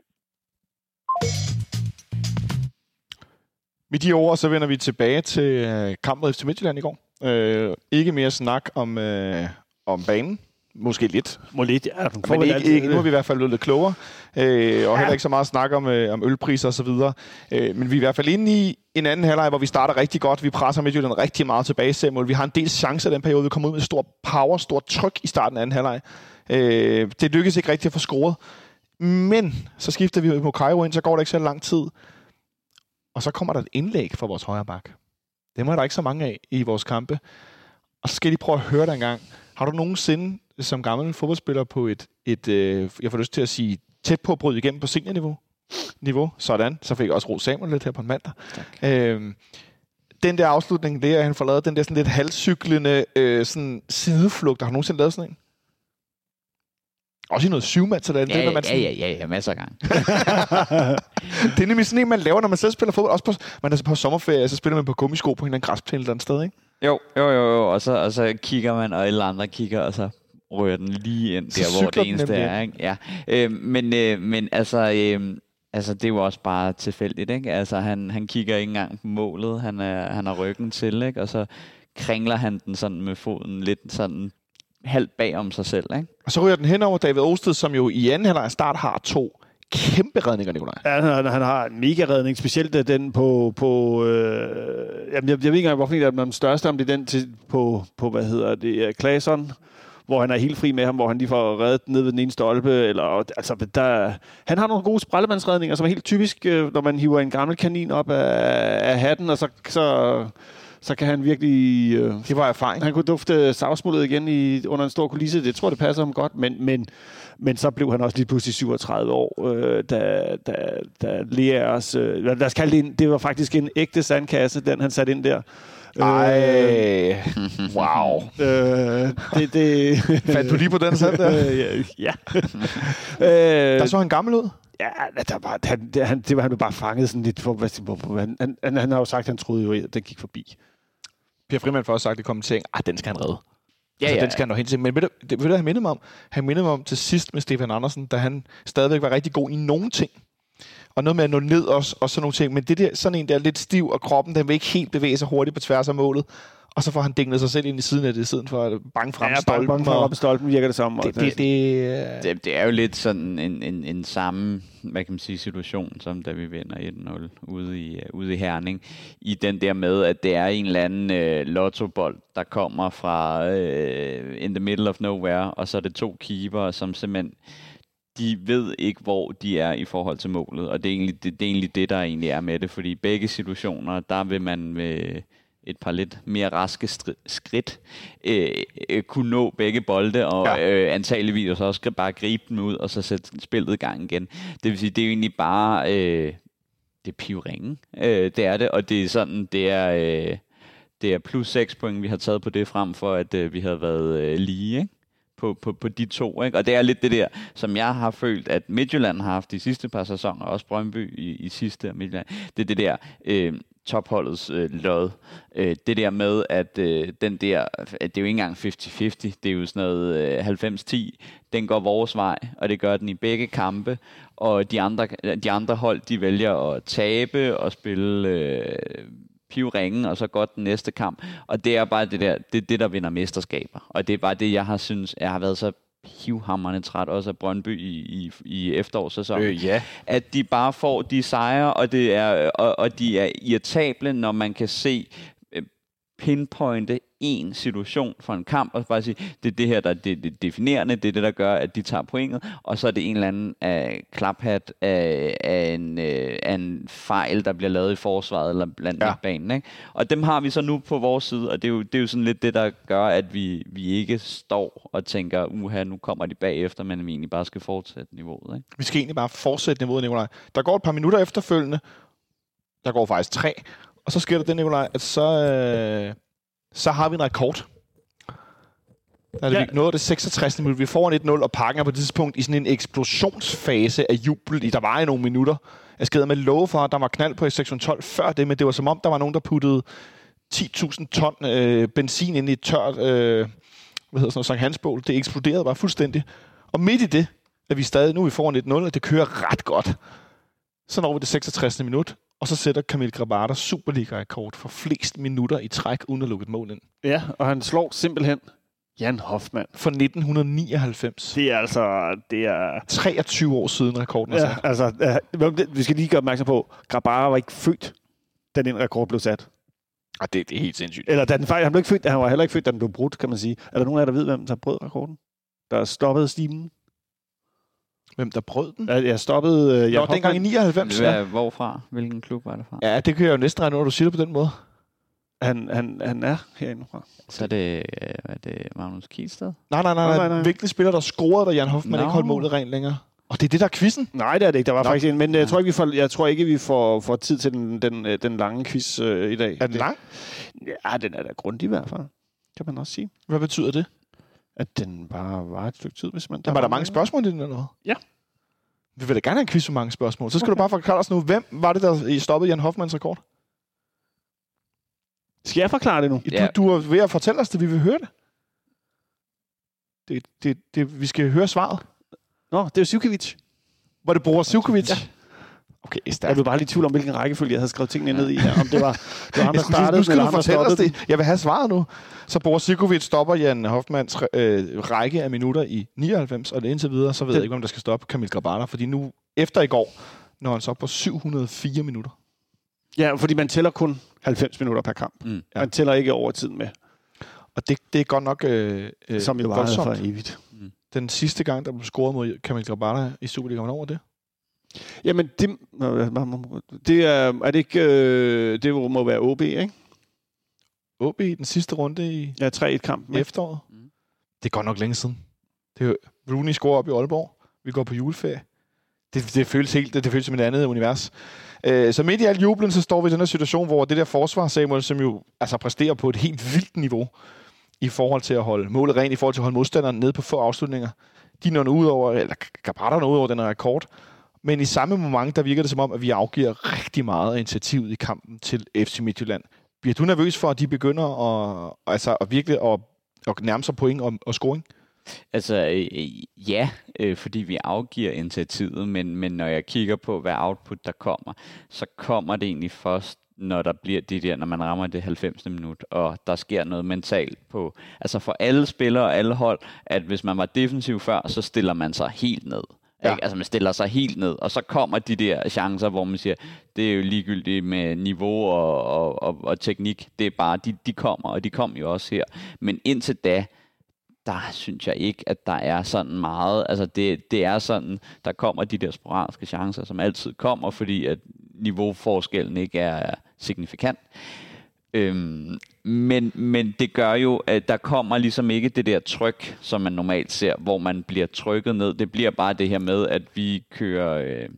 Med de ord, så vender vi tilbage til øh, kampen FC Midtjylland i går. Øh, ikke mere snak om, øh, om banen. Måske lidt. Må lidt, ja. Men ikke, ikke, nu er vi i hvert fald blevet lidt klogere, øh, og heller ikke så meget snak om, øh, om ølpriser osv. Øh, men vi er i hvert fald inde i en anden halvleg, hvor vi starter rigtig godt. Vi presser Midtjylland rigtig meget tilbage, Samuel. Vi har en del chancer i den periode. Vi kommer ud med stor power, stor tryk i starten af anden halvleg. Øh, det lykkedes ikke rigtigt at få scoret. Men så skifter vi på Cairo ind, så går der ikke så lang tid. Og så kommer der et indlæg fra vores højre bak. Dem er der ikke så mange af i vores kampe. Og så skal lige prøve at høre dig en gang. Har du nogensinde som gammel fodboldspiller på et, et øh, jeg får lyst til at sige, tæt på at bryde igennem på seniorniveau? Niveau. Sådan. Så fik jeg også ro Samuel lidt her på en mandag. Øhm, den der afslutning, det er, han får lavet den der sådan lidt halvcyklende øh, sådan sideflugt. Har du nogensinde lavet sådan en? Også i noget syvmand, så det er Ja, det, man ja, sådan, ja, ja, ja, masser af gange. det er nemlig sådan en, man laver, når man selv spiller fodbold. Også på, man er så på sommerferie, så spiller man på gummisko på en eller anden græsplæne et eller andet sted, ikke? Jo, jo, jo, jo. Og så, og så kigger man, og alle andre kigger, og så rører den lige ind Så der, hvor det eneste er. Ikke? Ja. Øh, men, øh, men altså, øh, altså, det er jo også bare tilfældigt. Ikke? Altså, han, han kigger ikke engang på målet. Han, er, han har ryggen til, ikke? og så kringler han den sådan med foden lidt sådan halvt bag om sig selv. Ikke? Og så ryger den hen over David Osted, som jo i anden halvleg start har to kæmpe redninger, Nikolaj. Ja, han, han har en mega redning, specielt øh, den på... på øh, jamen, jeg, jeg ved ikke engang, hvorfor det er den største, om det er den til, på, på, hvad hedder det, Klason, hvor han er helt fri med ham, hvor han lige får reddet ned ved den ene stolpe. Eller, altså, der, han har nogle gode sprællemandsredninger, som er helt typisk, øh, når man hiver en gammel kanin op af, af hatten, og så, så, så kan han virkelig... Øh, Det var erfaring. han kunne dufte savsmuldet igen i, under en stor kulisse. Det tror jeg, det passer ham godt, men, men, men så blev han også lige pludselig 37 år, øh, da, da, da Leas... Øh, lad os kalde det en, det var faktisk en ægte sandkasse, den han satte ind der. Ej, wow. Øh, det, det, Fandt du lige på den sand der? Øh, ja. øh, Der så han gammel ud. Ja, der var, han, det, han, det var han jo bare fanget sådan lidt for, hvad, han, han, han, har jo sagt, at han troede jo, at den gik forbi. Per Frimand får også sagt i kommenteringen, at den skal han redde. Ja, altså, ja, den skal han nå hen til. Men ved du, det, ved du, han mindede mig om? Han mindede mig om til sidst med Stefan Andersen, da han stadigvæk var rigtig god i nogle ting. Og noget med at nå ned også, og sådan nogle ting. Men det der, sådan en, der er lidt stiv, og kroppen, den vil ikke helt bevæge sig hurtigt på tværs af målet. Og så får han dinglet sig selv ind i siden af det, i stedet for at bange frem Ja, stolpen. bange for og- op stolpen virker det som. og det, det, det, Det, det er jo lidt sådan en, en, en samme hvad kan man sige, situation, som da vi vinder 1-0 ude i, uh, ude i Herning. I den der med, at det er en eller anden uh, lottobold, der kommer fra uh, in the middle of nowhere, og så er det to keeper, som simpelthen de ved ikke, hvor de er i forhold til målet, og det er egentlig det, det, er egentlig det der egentlig er med det, fordi i begge situationer, der vil man med et par lidt mere raske skridt øh, øh, kunne nå begge bolde, og Ja. øh, antageligvis også også bare gribe dem ud, og så sætte spillet i gang igen. Det vil sige, det er jo egentlig bare, øh, det er pivringen, øh, det er det, og det er sådan, det er, øh, det er plus 6 point, vi har taget på det, frem for at øh, vi havde været øh, lige, ikke? På, på, på de to. Ikke? Og det er lidt det der, som jeg har følt, at Midtjylland har haft de sidste par sæsoner, og også Brøndby i, i sidste Midtjylland. Det er det der øh, topholdets øh, lod. Øh, det der med, at øh, den der, at det er jo ikke engang 50-50, det er jo sådan noget øh, 90-10, den går vores vej, og det gør den i begge kampe, og de andre, de andre hold, de vælger at tabe og spille øh, pivringen, og så godt den næste kamp. Og det er bare det der, det, er det der vinder mesterskaber. Og det er bare det, jeg har synes, jeg har været så pivhammerne træt også af Brøndby i, i, i efterårssæsonen øh, ja. at de bare får de sejre, og, det er, og, og de er irritable, når man kan se øh, pinpointe en situation for en kamp, og bare sige, det er det her, der er det, det definerende, det er det, der gør, at de tager pointet, og så er det en eller anden uh, klaphat af, af, en, uh, af en fejl, der bliver lavet i forsvaret eller blandt ja. banen. Ikke? Og dem har vi så nu på vores side, og det er jo, det er jo sådan lidt det, der gør, at vi, vi ikke står og tænker, uha, nu kommer de bagefter, men vi egentlig bare skal fortsætte niveauet. Ikke? Vi skal egentlig bare fortsætte niveauet, Nikolaj. Der går et par minutter efterfølgende. Der går faktisk tre. Og så sker der det, Nikolaj, at så, øh, så har vi en rekord. Der er det, Ja. vi nået det 66. minut. Vi får en 1-0, og pakken er på det tidspunkt i sådan en eksplosionsfase af jubel. i- Der var i nogle minutter. Jeg skal med love for, at der var knald på i sektion 12 før det, men det var som om, der var nogen, der puttede 10.000 ton øh, benzin ind i et tørt øh, hvad hedder sådan noget, Sankt Hansbål. Det eksploderede bare fuldstændig. Og midt i det, at vi stadig nu vi foran 1-0, og det kører ret godt. Så når vi det 66. minut, og så sætter Kamil Grabata Superliga-rekord for flest minutter i træk, uden at lukke et mål ind. Ja, og han slår simpelthen Jan Hoffmann. fra 1999. Det er altså... Det er... 23 år siden rekorden er Ja, sat. altså, øh, vi skal lige gøre opmærksom på, Grabara var ikke født, da den rekord blev sat. Ah, det, det er helt sindssygt. Eller da den faktisk, han blev ikke født, han var heller ikke født, da den blev brudt, kan man sige. Er der nogen af jer, der ved, hvem der brød rekorden? Der stoppede stimen? Hvem der brød den? Jeg stoppede... Øh, Nå, Jan dengang i 99, ja. Hvorfra? Hvilken klub var det fra? Ja, det kan jeg jo næsten regne ud, når du siger det på den måde. Han, han, han er herinde fra. Så er det, øh, er det Magnus Kielsted? Nej, nej, nej. Nej, nej, nej. Hvilken spiller, der scorede, da Jan Hoffmann Nå. ikke holdt målet rent længere? Og det er det, der er quizzen. Nej, det er det ikke. Der var Nå. faktisk en, men jeg tror ikke, vi får, jeg tror ikke, vi får, får tid til den, den, øh, den lange quiz øh, i dag. Er den lang? Ja, den er da grundig i hvert fald. Kan man også sige. Hvad betyder det? At den bare var et stykke tid, hvis man... Der var der mange spørgsmål i den eller noget? Ja. Vi vil da gerne have en quiz med mange spørgsmål. Så skal du bare forklare os nu, hvem var det, der stoppede Jan Hoffmanns rekord? Skal jeg forklare det nu? Ja. Du, du er ved at fortælle os det, vi vil høre det. Det, det, det vi skal høre svaret. Nå, det er jo Sivkovic. Var det Boris Sivkovic? Ja. Okay, Jeg stærkt. blev bare lige i tvivl om, hvilken rækkefølge jeg havde skrevet tingene ned i. Her. Om det var, det var ham, der Jeg startede, nu skal eller ham, der stoppede det. Jeg vil have svaret nu. Så Boris Sivkovic stopper Jan Hoffmanns øh, række af minutter i 99, og det indtil videre, så ved Det- jeg ikke, om der skal stoppe Kamil Grabara, fordi nu, efter i går, når han så på 704 minutter. Ja, fordi man tæller kun 90 minutter per kamp. Mm. Man tæller ikke over tiden med, Og det, det er godt nok øh, øh, som jo var voldsomt. for evigt. Den sidste gang, der blev scoret mod Kamil Grabara i Superligaen, var det? Jamen, det, det er, er det ikke, øh, det må være OB, ikke? OB i den sidste runde i Ja, 3-1-kampen. ikke? efteråret. Mm. Det er godt nok længe siden. Det er jo, Rooney scorer op i Aalborg. Vi går på juleferie. Det, det føles helt, det, det føles som et andet univers. Øh, så midt i al jublen, så står vi i den her situation, hvor det der forsvar, Samuel, som jo altså præsterer på et helt vildt niveau i forhold til at holde målet rent, i forhold til at holde modstanderen nede på få afslutninger. De når ud over, eller Gabata når ud over den her rekord. Men i samme moment, der virker det som om, at vi afgiver rigtig meget af initiativet i kampen til FC Midtjylland. Bliver du nervøs for, at de begynder at, altså, at virkelig at, at nærme sig point og, og scoring? Altså, øh, ja, øh, fordi vi afgiver initiativet, men, men når jeg kigger på, hvad output der kommer, så kommer det egentlig først, når der bliver det der, når man rammer det 90. minut, og der sker noget mentalt på, altså for alle spillere og alle hold, at hvis man var defensiv før, så stiller man sig helt ned. Ja. Ikke? Altså man stiller sig helt ned, og så kommer de der chancer, hvor man siger, det er jo ligegyldigt med niveau og, og, og, og teknik. Det er bare, de, de kommer, og de kom jo også her. Men indtil da, der synes jeg ikke, at der er sådan meget. Altså det, det er sådan, der kommer de der sporadiske chancer, som altid kommer, fordi at niveauforskellen ikke er signifikant. Øhm, men, men det gør jo, at der kommer ligesom ikke det der tryk, som man normalt ser, hvor man bliver trykket ned. Det bliver bare det her med, at vi kører, øh,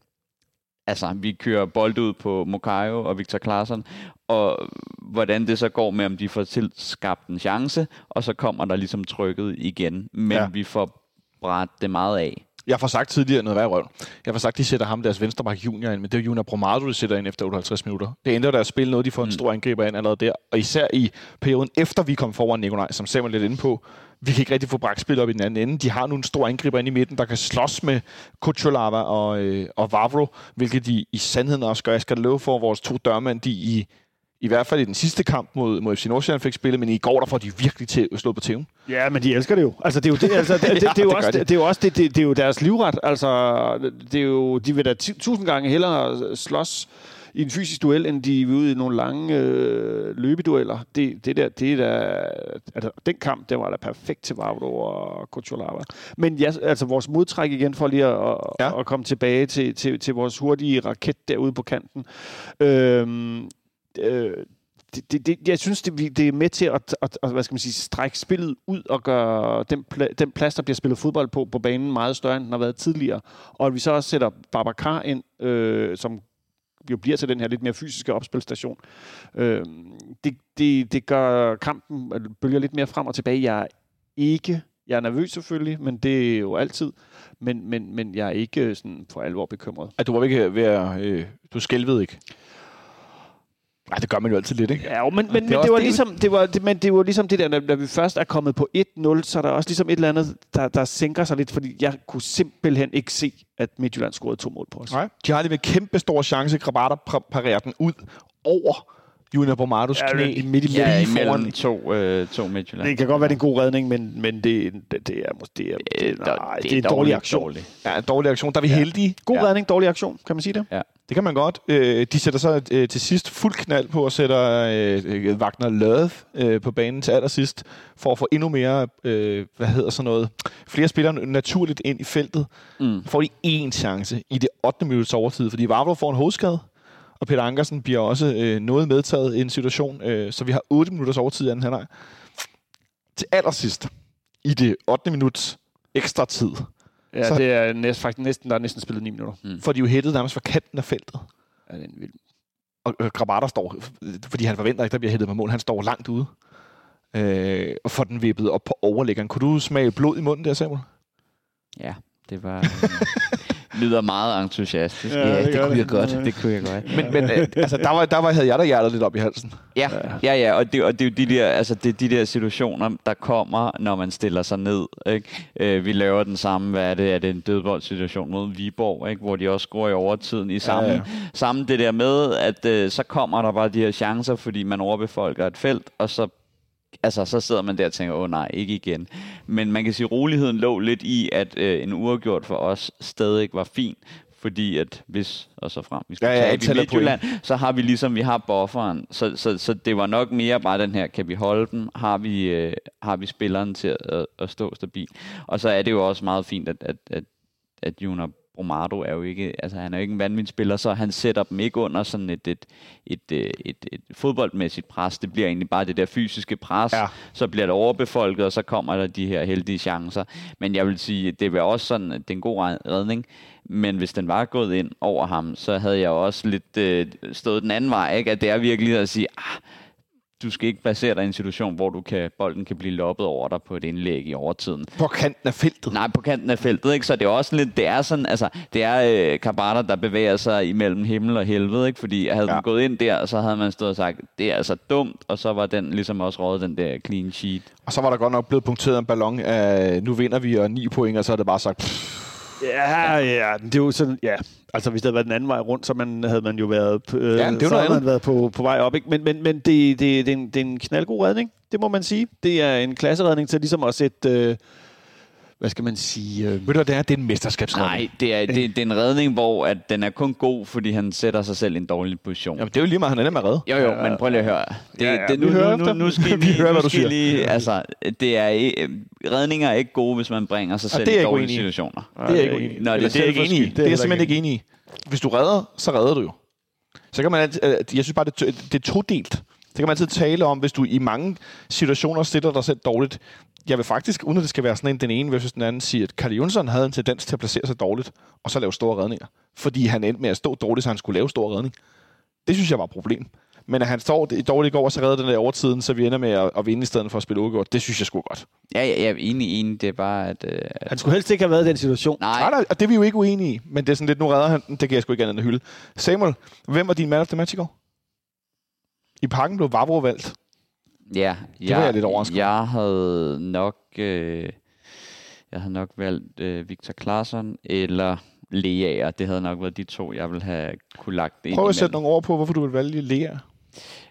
altså vi kører bold ud på Mokayo og Victor Claesson, og hvordan det så går med, om de får tilskabt en chance, og så kommer der ligesom trykket igen. Men ja. vi får bræt det meget af. Jeg har sagt tidligere noget værd røv. Jeg har sagt, de sætter ham deres venstreback junior ind, men det er Junior Bromado, de sætter ind efter 58 minutter. Det ændrer deres spil noget, de får en Mm. stor angriber ind allerede der. Og især i perioden efter vi kom foran Nikolaj, som Samuel lidt inde på. Vi kan ikke rigtig få brækspil op i den anden ende. De har nu en stor angriber ind i midten, der kan slås med Kucholava og, øh, og Vavro, hvilket de i sandheden også gør. Jeg skal love for, vores to dørmænd, de i, i hvert fald i den sidste kamp mod, mod FC Nordsjælland fik spillet, men i går der får de virkelig til at slå på tæven. Ja, men de elsker det jo. Altså, det er jo, det, altså, det, det, det, er jo det også, de. det, det er jo også det, det, det er jo deres livret. Altså, det er jo, de vil da tusind gange hellere slås i en fysisk duel, end de vil ud i nogle lange øh, løbedueller. Det, det der, det er da, altså, den kamp, den var da perfekt til Vavro og Kucholava. Men ja, altså vores modtræk igen, for lige at, ja. at komme tilbage til, til, til vores hurtige raket derude på kanten. Øhm, øh, det, det, det, jeg synes, det, vi- det er med til at, at, at hvad skal man sige, strække spillet ud og gøre den, pla- den plads, der bliver spillet fodbold på, på banen meget større, end den har været tidligere. Og at vi så også sætter Babacar ind, øh, som jo bliver til den her lidt mere fysiske opspilstation. Øh, det, det, det gør kampen øh, bølger lidt mere frem og tilbage. Jeg er ikke jeg er nervøs selvfølgelig, men det er jo altid. Men, men, men jeg er ikke øh, sådan for alvor bekymret. At du var ikke ved at... Øh, du skælvede ikke. Nej, det gør man jo altid lidt, ikke? Ja, men, men, men, også det var det, ligesom, det var, det, men det var ligesom det der, når, når vi først er kommet på 1-0, så er der også ligesom et eller andet, der, der sænker sig lidt, fordi jeg kunne simpelthen ikke se, at Midtjylland scorede to mål på os. Nej. De har lige med kæmpe stor chance. Grabata par- parerer den ud over Junior Bromados Ja, knæ. i midt i Ja, lige imellem foran. to, øh, to Midtjylland. Det kan godt være, det er en god redning, men, men det, det, det er måske det er, det, nej, det er en dårlig aktion. Ja, en dårlig aktion. Der er vi Ja. heldige. God ja. redning, dårlig aktion, kan man sige det? Det kan man godt. Øh, de sætter så øh, til sidst fuld knald på og sætter øh, øh, Wagner Løde øh, på banen til allersidst, for at få endnu mere, øh, hvad hedder sådan noget, flere spillere naturligt ind i feltet. Mm. Får de én chance i det 8. minuts overtid, fordi Vavro får en hovedskade, og Peter Ankersen bliver også øh, noget medtaget i en situation, øh, så vi har 8 minutters overtid i anden halvleg. Til allersidst, i det 8. minuts ekstra tid, Ja, Så- det er næsten, faktisk næsten, der er næsten spillet 9 minutter. får de jo hættet nærmest fra kanten af feltet. Ja, det er en vild. Og øh, Grabater står, fordi han forventer ikke, der bliver hættet på mål, han står langt ude. Øh, og får den vippet op på overlæggeren. Kunne du smage blod i munden der, Samuel? Ja, det var... Øh, lyder meget entusiastisk. Ja, Ja, det det, kunne det. jeg godt. Det kunne jeg godt. Men, men øh, altså, der, var, der var, havde jeg da hjertet lidt op i halsen. Ja, ja, ja, og det, og det er jo de der, altså det er de der situationer, der kommer, når man stiller sig ned. Ikke? Øh, vi laver den samme, hvad er det, er det en dødboldsituation mod Viborg, ikke? hvor de også scorer i overtiden i samme, ja. ja. samme det der med, at øh, så kommer der bare de her chancer, fordi man overbefolker et felt, og så altså, så sidder man der og tænker, åh nej, ikke igen. Men man kan sige, at roligheden lå lidt i, at øh, en uafgjort for os stadig var fin, fordi at hvis, og så frem, vi skal Ja, ja, tabe i Midtjylland, så har vi ligesom, vi har bufferen. Så, så, så det var nok mere bare den her, kan vi holde den? Har vi, øh, har vi spilleren til at, at, at stå stabil? Og så er det jo også meget fint, at, at, at, at Junior Bromado er jo ikke, altså han er jo ikke en vanvittig spiller, så han sætter dem ikke under sådan et, et, et, et, et, et fodboldmæssigt pres. Det bliver egentlig bare det der fysiske pres. Ja. Så bliver det overbefolket, og så kommer der de her heldige chancer. Men jeg vil sige, det var også sådan, at det er en god red- redning. Men hvis den var gået ind over ham, så havde jeg også lidt øh, stået den anden vej. Ikke? At det er virkelig at sige, ah, du skal ikke basere dig i en situation, hvor du kan, bolden kan blive loppet over dig på et indlæg i overtiden. På kanten af feltet. Nej, på kanten af feltet, ikke? Så det er også lidt, det er sådan, altså, det er øh, Kabata, der bevæger sig imellem himmel og helvede, ikke? Fordi havde ja. Den gået ind der, så havde man stået og sagt, det er altså dumt, og så var den ligesom også rådet den der clean sheet. Og så var der godt nok blevet punkteret en ballon af, nu vinder vi, og 9 point, og så er det bare sagt, pff, Ja, ja, det er jo sådan, ja. Altså, hvis det havde været den anden vej rundt, så man, havde man jo været, øh, det er jo så havde man været på, på vej op. Ikke? Men, men, men det, det, det, er en, det er en knaldgod redning, det må man sige. Det er en klasseredning til ligesom at sætte, øh, hvad skal man sige... Øh, ved du det er? Det er en mesterskabsredning. Nej, det er, det, det er en redning, hvor at den er kun god, fordi han sætter sig selv i en dårlig position. Jamen, det er jo lige meget, han ender med at redde. Jo, jo, men prøv lige at høre. Det, Ja, ja, det, nu, hører nu, nu, nu skal Vi lige, hører, hvad du siger. lige, altså, det er, ikke- redninger er ikke gode, hvis man bringer sig selv er i dårlige situationer. Det er jeg ikke enig i. Det er det er jeg ikke enig i. Det er jeg simpelthen ikke enig i. Hvis du redder, så redder du jo. Så kan man øh, jeg synes bare, det, er to- det er todelt. Det kan man altid tale om, hvis du i mange situationer stiller dig selv dårligt. Jeg vil faktisk, uden at det skal være sådan en, den ene versus den anden, sige, at Karl Jonsson havde en tendens til at placere sig dårligt, og så lave store redninger. Fordi han endte med at stå dårligt, så han skulle lave store redning. Det synes jeg var et problem. Men at han står i dårligt i går, og så redder den der overtiden, så vi ender med at, at vinde i stedet for at spille uafgjort, det synes jeg skulle godt. Ja, ja, jeg er enig, enig. Det er bare, at... Øh, han skulle helst ikke have været i den situation. nej, Nej, nej, og det er vi jo ikke uenige i, men det er sådan lidt, nu redder han den, det kan jeg sgu ikke andet end at hylde. Samuel, hvem var din man of the match i går? I parken blev Vavro valgt. Ja, var jeg lidt overrasket Jeg havde nok, øh, jeg havde nok valgt øh, Victor Claesson eller Leaer. Det havde nok været de to, jeg ville have kunne lagt ind Prøv at sætte nogle ord på, hvorfor du vil vælge Lea.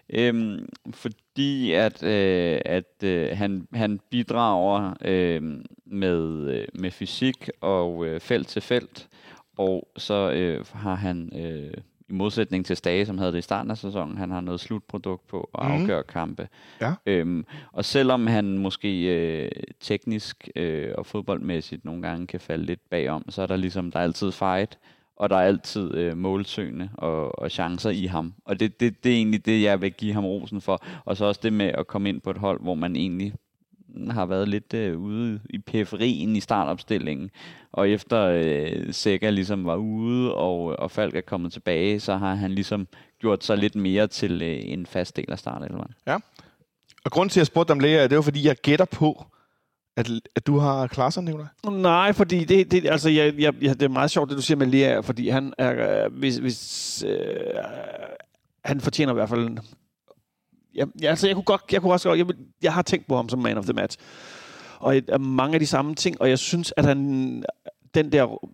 Øhm, fordi at, øh, at øh, han, han bidrager øh, med, øh, med fysik og øh, felt til felt, og så øh, har han øh, i modsætning til Stage, som havde det i starten af sæsonen, han har noget slutprodukt på og Mhm. afgør kampe. Ja. Øhm, og selvom han måske øh, teknisk øh, og fodboldmæssigt nogle gange kan falde lidt bagom, så er der ligesom, der er altid fight, og der er altid øh, målsøgende og, og chancer i ham. Og det, det, det er egentlig det, jeg vil give ham rosen for. Og så også det med at komme ind på et hold, hvor man egentlig har været lidt øh, ude i periferien i startopstillingen. Og efter øh, Sækker ligesom var ude, og, og Falk er kommet tilbage, så har han ligesom gjort sig lidt mere til øh, en fast del af startelveren. Og grunden til, at jeg spurgte om Lea, det er jo, fordi jeg gætter på, at, at du har Klaassen, Nicolaj. Nej, fordi det, det, altså, jeg, jeg, jeg, det er meget sjovt, det du siger med Lea, fordi han er, øh, hvis, hvis øh, han fortjener i hvert fald jeg, jeg, altså, jeg kunne godt, jeg kunne også godt, jeg, jeg har tænkt på ham som man of the match, og et, mange af de samme ting, og jeg synes, at han, den der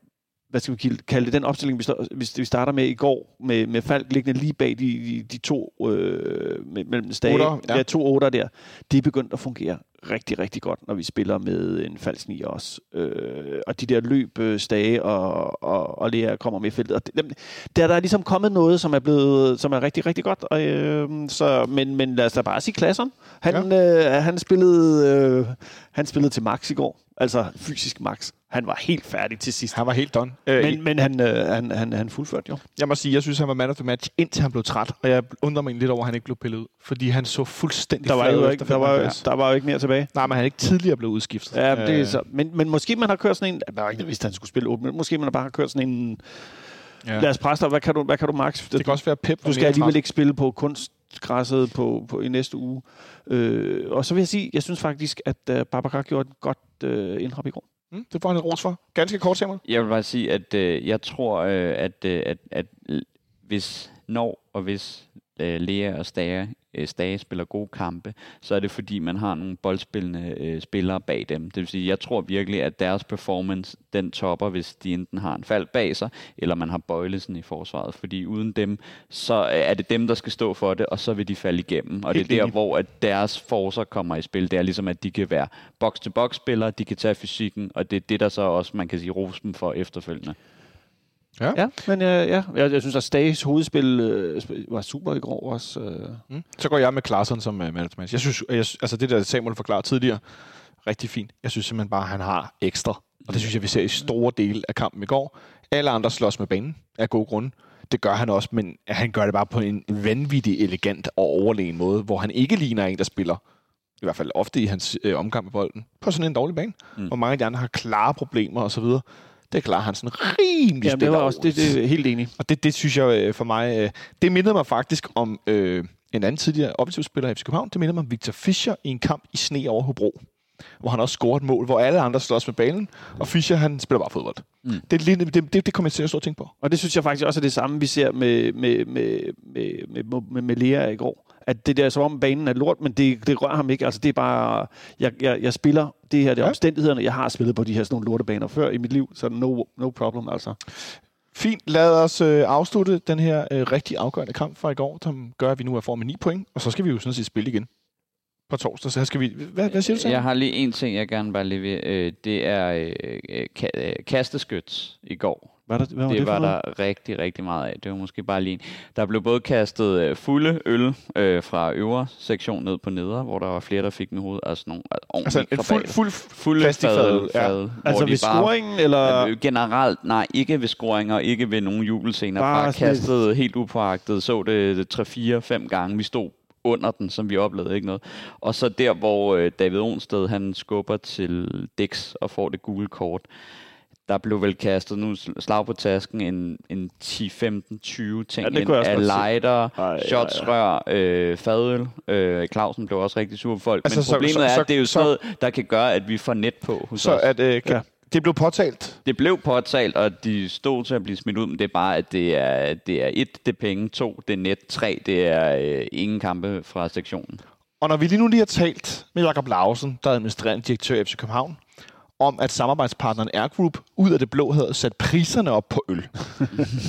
hvad skal vi kalde- det, den opstilling, vi, står, vi, starter med i går, med, med Falk liggende lige bag de, de, de to øh, mellem stage, Otter, ja. ja, to otter der, det er begyndt at fungere rigtig, rigtig godt, når vi spiller med en falsk 9 også. Øh, og de der løb, øh, stage og, og, og Lea kommer med i feltet. Og dem- der, der er ligesom kommet noget, som er blevet, som er rigtig, rigtig godt. Og, øh, så, men, men lad os da bare sige klasseren. Han, ja. øh, han, spillede, øh, han spillede til max i går. Altså fysisk max. Han var helt færdig til sidst. Han var helt done. Øh, Men, men han, øh, han, han, han fuldførte jo. Jeg må sige, jeg synes, han var man of the match, indtil han blev træt. Og jeg undrer mig lidt over, at han ikke blev pillet ud. Fordi han så fuldstændig Der var, jo ikke, der, var, 75. der var jo ikke mere tilbage. Nej, men han er ikke tidligere blevet udskiftet. Ja, det er Øh, så. Men, men måske man har kørt sådan en... Der var ikke vidste, han skulle spille 8 Måske man bare har kørt sådan en... Ja. Lad os presse dig. Hvad kan du, hvad kan du max? Det kan også være Pep. Du skal alligevel ikke spille på kunstgræsset på, på, i næste uge. Øh, og så vil jeg sige, jeg synes faktisk, at uh, Babacar gjorde et godt uh, indhop i går. Mm, det får han et ros for. Ganske kort, Samuel. Jeg vil bare sige, at øh, jeg tror, øh, at, øh, at, at hvis når og hvis øh, Lea og Stage, øh, Stage spiller gode kampe, så er det fordi, man har nogle boldspillende øh, spillere bag dem. Det vil sige, jeg tror virkelig, at deres performance, den topper, hvis de enten har en fald bag sig, eller man har Bøjlesen i forsvaret. Fordi uden dem, så er det dem, der skal stå for det, og så vil de falde igennem. Og Helt det er der, hvor at deres forser kommer i spil. Det er ligesom, at de kan være box-to-box spillere, de kan tage fysikken, og det er det, der så også, man kan sige, rose dem for efterfølgende. Ja, men uh, ja, jeg, jeg synes, at Stages hovedspil uh, var super i går også. Uh. Mm. Så går jeg med Klaarsson som uh, man of the match. Jeg synes, jeg, sy- altså det der Samuel forklarede tidligere, rigtig fint. Jeg synes simpelthen bare, at han har ekstra. Og det synes jeg, vi ser i store dele af kampen i går. Alle andre slås med banen af gode grunde. Det gør han også, men han gør det bare på en vanvittig elegant og overlegen måde, hvor han ikke ligner en, der spiller, i hvert fald ofte i hans øh, omgang med bolden, på sådan en dårlig bane. Mm. Hvor mange af de andre har klare problemer osv. Det klarer han sådan rimelig Ja, det stille var og også det, det er helt enig. og det, det synes jeg øh, for mig, øh, det mindede mig faktisk om øh, en anden tidligere offensiv spiller i FC København. Det mindede mig om Victor Fischer i en kamp i sne over Hobro, hvor han også scorede et mål, hvor alle andre slås med banen, og Fischer han spiller bare fodbold. Mm. Det, det, det, det kommer jeg til at stå og tænke på. Og det synes jeg faktisk også er det samme, vi ser med, med, med, med, med, med, med Lea i går. At det der, som om banen er lort, men det, det rører ham ikke. Altså det er bare, jeg, jeg, jeg spiller det her, det er Ja. omstændighederne. Jeg har spillet på de her sådan nogle lortebaner før i mit liv, så no, no problem altså. Fint, lad os øh, afslutte den her øh, rigtig afgørende kamp fra i går, som gør, at vi nu er for med 9 point, og så skal vi jo sådan set spille igen på torsdag. Så her skal vi... Hvad, hvad siger du, Samuel? Jeg har lige en ting, jeg gerne bare lige vil. Øh, det er øh, øh, ka- øh, kasteskyts i går. Var der, hvad var det, det, var noget? der rigtig, rigtig meget af. Det var måske bare lige en. Der blev både kastet øh, fulde øl øh, fra øvre sektion ned på neder, hvor der var flere, der fik med hovedet. Altså nogle altså, Altså ordentlige en fuld, fuld fulde plastikfadøl, ja. fad, Altså ved bare scoringen, eller... Øh, Generelt, nej, ikke ved scoringer, ikke ved nogen jubelscener. Bare Bare, sådan lidt- kastet helt upåagtet, så det 3-4-5 gange. Vi stod under den, som vi oplevede, ikke noget. Og så der, hvor øh, David Onsted, han skubber til Dix og får det gule kort, der blev vel kastet nu slag på tasken en, en 10, 15, 20 ting Ja, det ind kunne jeg også af lighter, Ej, ja, shotsrør, øh, fadøl. Øh, Clausen blev også rigtig sur for folk. Altså, Men så- problemet så- er, så- at det er jo så- sådan noget, der kan gøre, at vi får net på hos Så os. at, øh, Ja. ja. det blev påtalt. Det blev påtalt, og de stod til at blive smidt ud, men det er bare, at det er, det er et, det er penge, to, det er net, tre, det er øh, ingen kampe fra sektionen. Og når vi lige nu lige har talt med Jakob Lausen, der er administrerende direktør i FC København, om at samarbejdspartneren Air Group ud af det blå havde sat priserne op på øl.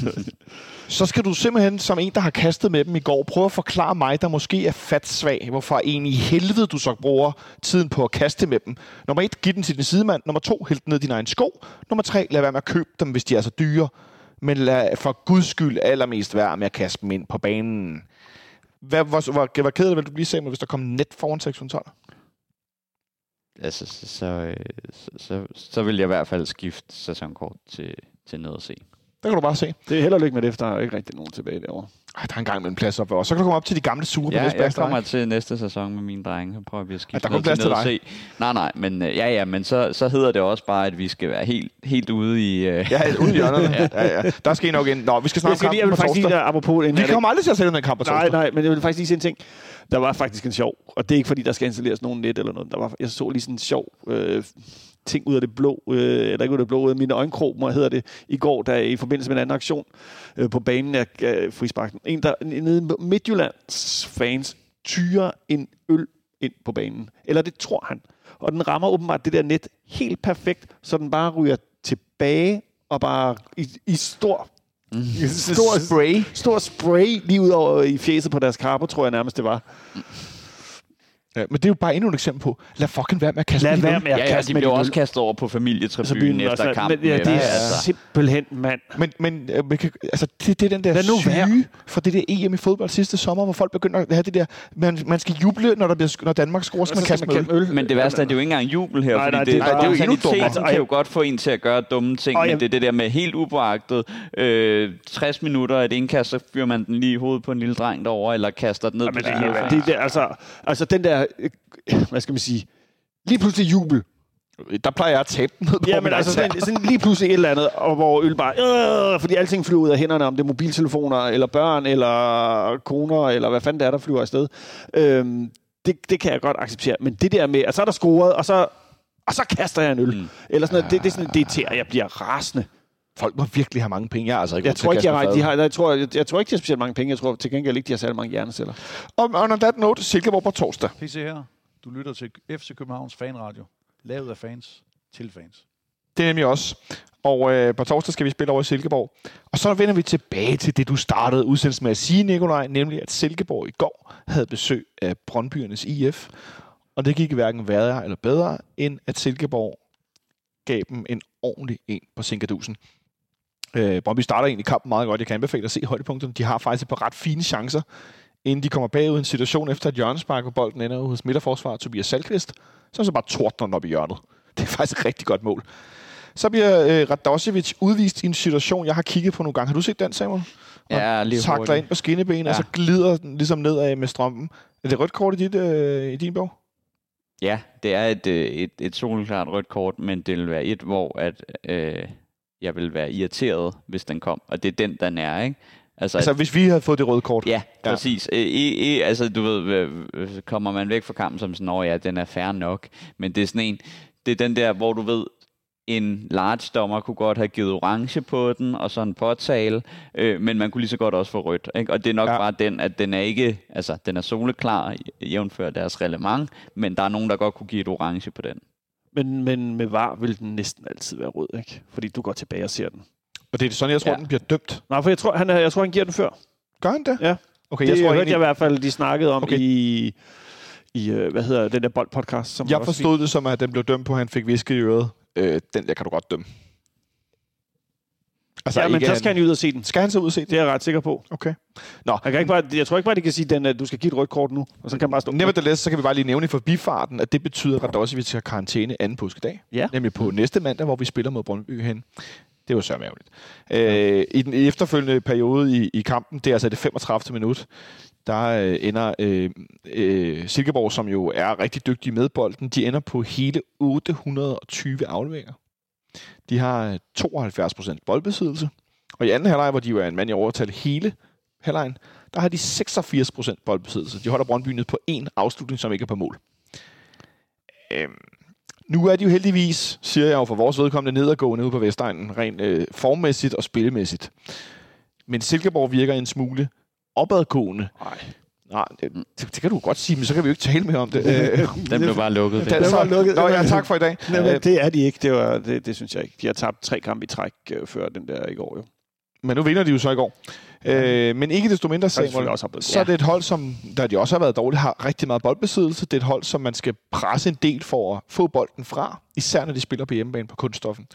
så skal du simpelthen, som en, der har kastet med dem i går, prøve at forklare mig, der måske er fat svag, hvorfor en i helvede du så bruger tiden på at kaste med dem. Nummer et, giv den til din sidemand. Nummer to, hæld den ned i din egen sko. Nummer tre, lad være med at købe dem, hvis de er så dyre. Men lad for guds skyld allermest være med at kaste dem ind på banen. Hvad, hvor, hvor, hvor ked vil du blive, Samuel, hvis der kom net foran 612? Altså, så, så, så, så, så vil jeg i hvert fald skifte sæsonkort til, til noget at se. Der kan du bare se. Det er held og lykke med det, efter der er ikke rigtig nogen tilbage derovre. Ej, der er en gang med en plads op for os. Så kan du komme op til de gamle sure på Ja, næste jeg kommer til næste sæson med mine drenge, så prøver vi at skifte der er kun plads til og se. Nej, nej, men øh, ja, ja, men så, så hedder det også bare, at vi skal være helt, helt ude i... Øh, Ja, ude i hjørnerne. ja, ja. Der skal I nok ind. Nå, vi skal snakke om skal lige, jeg kampen vil på faktisk lige der, apropos... inden Vi kommer aldrig til at se den kamp på Nej, torsdag. nej, men jeg vil faktisk lige sige en ting. Der var faktisk en sjov, og det er ikke fordi, der skal installeres nogen net eller noget. Der var, jeg så lige sådan en sjov øh, ting ud af det blå, øh, eller ikke ud af det blå, ud af mine øjenkrog, må hedder det, i går, der i forbindelse med en anden aktion øh, på banen af øh, frisparken. En, der nede Midtjyllands fans tyrer en øl ind på banen. Eller det tror han. Og den rammer åbenbart det der net helt perfekt, så den bare ryger tilbage og bare i, i stor, Mm. stor, Spray. stor spray lige ud over i fjeset på deres karper, tror jeg nærmest det var. Ja, men det er jo bare endnu et eksempel på, lad fucking være med at kaste Lad være øl. med at Ja, ja, kaste de blev også kastet over på familietribunen efter kampen. Men, ja, det er altså. simpelthen, mand. Men, men øh, man kan, altså, det, det er den der Lad nu syge være. for det der EM i fodbold sidste sommer, hvor folk begynder at have det der, man, man skal juble, når, der bliver, når Danmark scorer, skal man kaste med øl. Men det værste er, det er jo ikke engang jubel her, Nej, fordi nej, det, det er bare- det er jo endnu dummere. kan jo godt få en til at gøre dumme ting, men det er det der med helt upåagtet. Øh, 60 minutter af et indkast, så fyrer man den lige i hovedet på en lille dreng derovre, eller kaster den ned på det, altså, altså den der, øh, hvad skal man sige, lige pludselig jubel. Der plejer jeg at tabe den ned på Ja, men altså iPad. sådan, sådan lige pludselig et eller andet, og hvor øl bare, øh, fordi alting flyver ud af hænderne, om det er mobiltelefoner, eller børn, eller koner, eller hvad fanden det er, der flyver afsted. Øhm, det, det kan jeg godt acceptere. Men det der med, at så er der scoret, og så, og så kaster jeg en øl. Mm. Eller sådan noget, det, det er sådan, det er til, at jeg bliver rasende. Folk må virkelig have mange penge. Jeg er altså ikke Jeg tror ikke, jeg, de har, jeg, tror, jeg, jeg tror ikke, de har specielt mange penge. Jeg tror til gengæld ikke, de har særlig mange hjerneceller. Og on that note, Silkeborg på torsdag. PC her. Du lytter til FC Københavns fanradio. Lavet af fans til fans. Det er nemlig også. Og øh, på torsdag skal vi spille over i Silkeborg. Og så vender vi tilbage til det, du startede udsendelsen med at sige, Nikolaj, nemlig at Silkeborg i går havde besøg af Brøndbyernes IF. Og det gik hverken værre eller bedre, end at Silkeborg gav dem en ordentlig en på Sinkadusen. Øh, Brøndby starter egentlig kampen meget godt. Jeg kan anbefale at se højdepunkterne. De har faktisk et par ret fine chancer, inden de kommer bagud i en situation efter et hjørnespark, hvor bolden ender hos midterforsvarer Tobias Salkvist, som så bare tordner den op i hjørnet. Det er faktisk et rigtig godt mål. Så bliver øh, Radosevic udvist i en situation, jeg har kigget på nogle gange. Har du set den, Samuel? Ja, lige Takler hurtigt. ind på skinneben, ja. Og så glider den ligesom nedad med strømpen. Er det rødt kort i, dit, øh, i din bog? Ja, det er et, øh, et, et soleklart rødt kort, men det vil være et, hvor at, øh, jeg vil være irriteret, hvis den kom. Og det er den, den er, ikke? Altså, Altså, hvis vi havde fået det røde kort. Ja, præcis. Ja. E, e, altså, du ved, kommer man væk fra kampen som sådan, åh ja, den er fair nok. Men det er sådan en, det er den der, hvor du ved, en large dommer kunne godt have givet orange på den, og så en påtale, øh, men man kunne lige så godt også få rødt. Ikke? Og det er nok Ja. ja. bare den, at den er ikke, altså den er soleklar, jævnfør deres reglement, men der er nogen, der godt kunne give et orange på den. Men, men med var vil den næsten altid være rød, ikke? Fordi du går tilbage og ser den. Og det er sådan, jeg tror, ja. Den bliver dømt. Nej, for jeg tror, han, jeg tror, han giver den før. Gør han det? Ja. Okay, det jeg tror hørte egentlig, jeg i hvert fald, de snakkede om Okay. i, i øh, hvad hedder den der boldpodcast. Som jeg forstod det som, at den blev dømt på, at han fik visket i øret. Øh, den der kan du godt dømme. Altså, Ja, men så skal han jo ud og se den. Skal han så ud og se det? Det er jeg ret sikker på. Okay. Nå, Han kan ikke bare, jeg tror ikke bare, de kan sige, den, at du skal give et rødt kort nu, og så kan han bare stå. Nevertheless, så kan vi bare lige nævne i forbifarten, at det betyder, at Radosevic skal karantæne anden påskedag. Ja. Nemlig på næste mandag, hvor vi spiller mod Brøndby hen. Det var så ærgerligt. Øh, I den efterfølgende periode i, i kampen, det er altså det 35. minut, der øh, ender øh, øh, Silkeborg, som jo er rigtig dygtige med bolden, de ender på hele 820 afleveringer. De har øh, 72% boldbesiddelse. Og i anden halvleg, hvor de jo er en mand i overtal hele halvlejen, der har de 86% boldbesiddelse. De holder Brøndby ned på en afslutning, som ikke er på mål. Øhm, nu er de jo heldigvis, siger jeg jo for vores vedkommende, nedadgående ude på Vestegnen, rent øh, formmæssigt og spillemæssigt. Men Silkeborg virker en smule opadgående. Nej. Nej, det, det, det, kan du godt sige, men så kan vi jo ikke tale mere om det. Øh, Den blev bare lukket. den, var lukket. Nå, ja, tak for i dag. Nej, Øh, men det er de ikke. Det, var, det, det synes jeg ikke. De har tabt tre kampe i træk øh, før den der i går. Jo. Men nu vinder de jo så i går. Øh, men ikke desto mindre, Samuel, også så er det et hold, som, der de også har været dårligt, har rigtig meget boldbesiddelse. Det er et hold, som man skal presse en del for at få bolden fra, især når de spiller på hjemmebane på kunststoffen.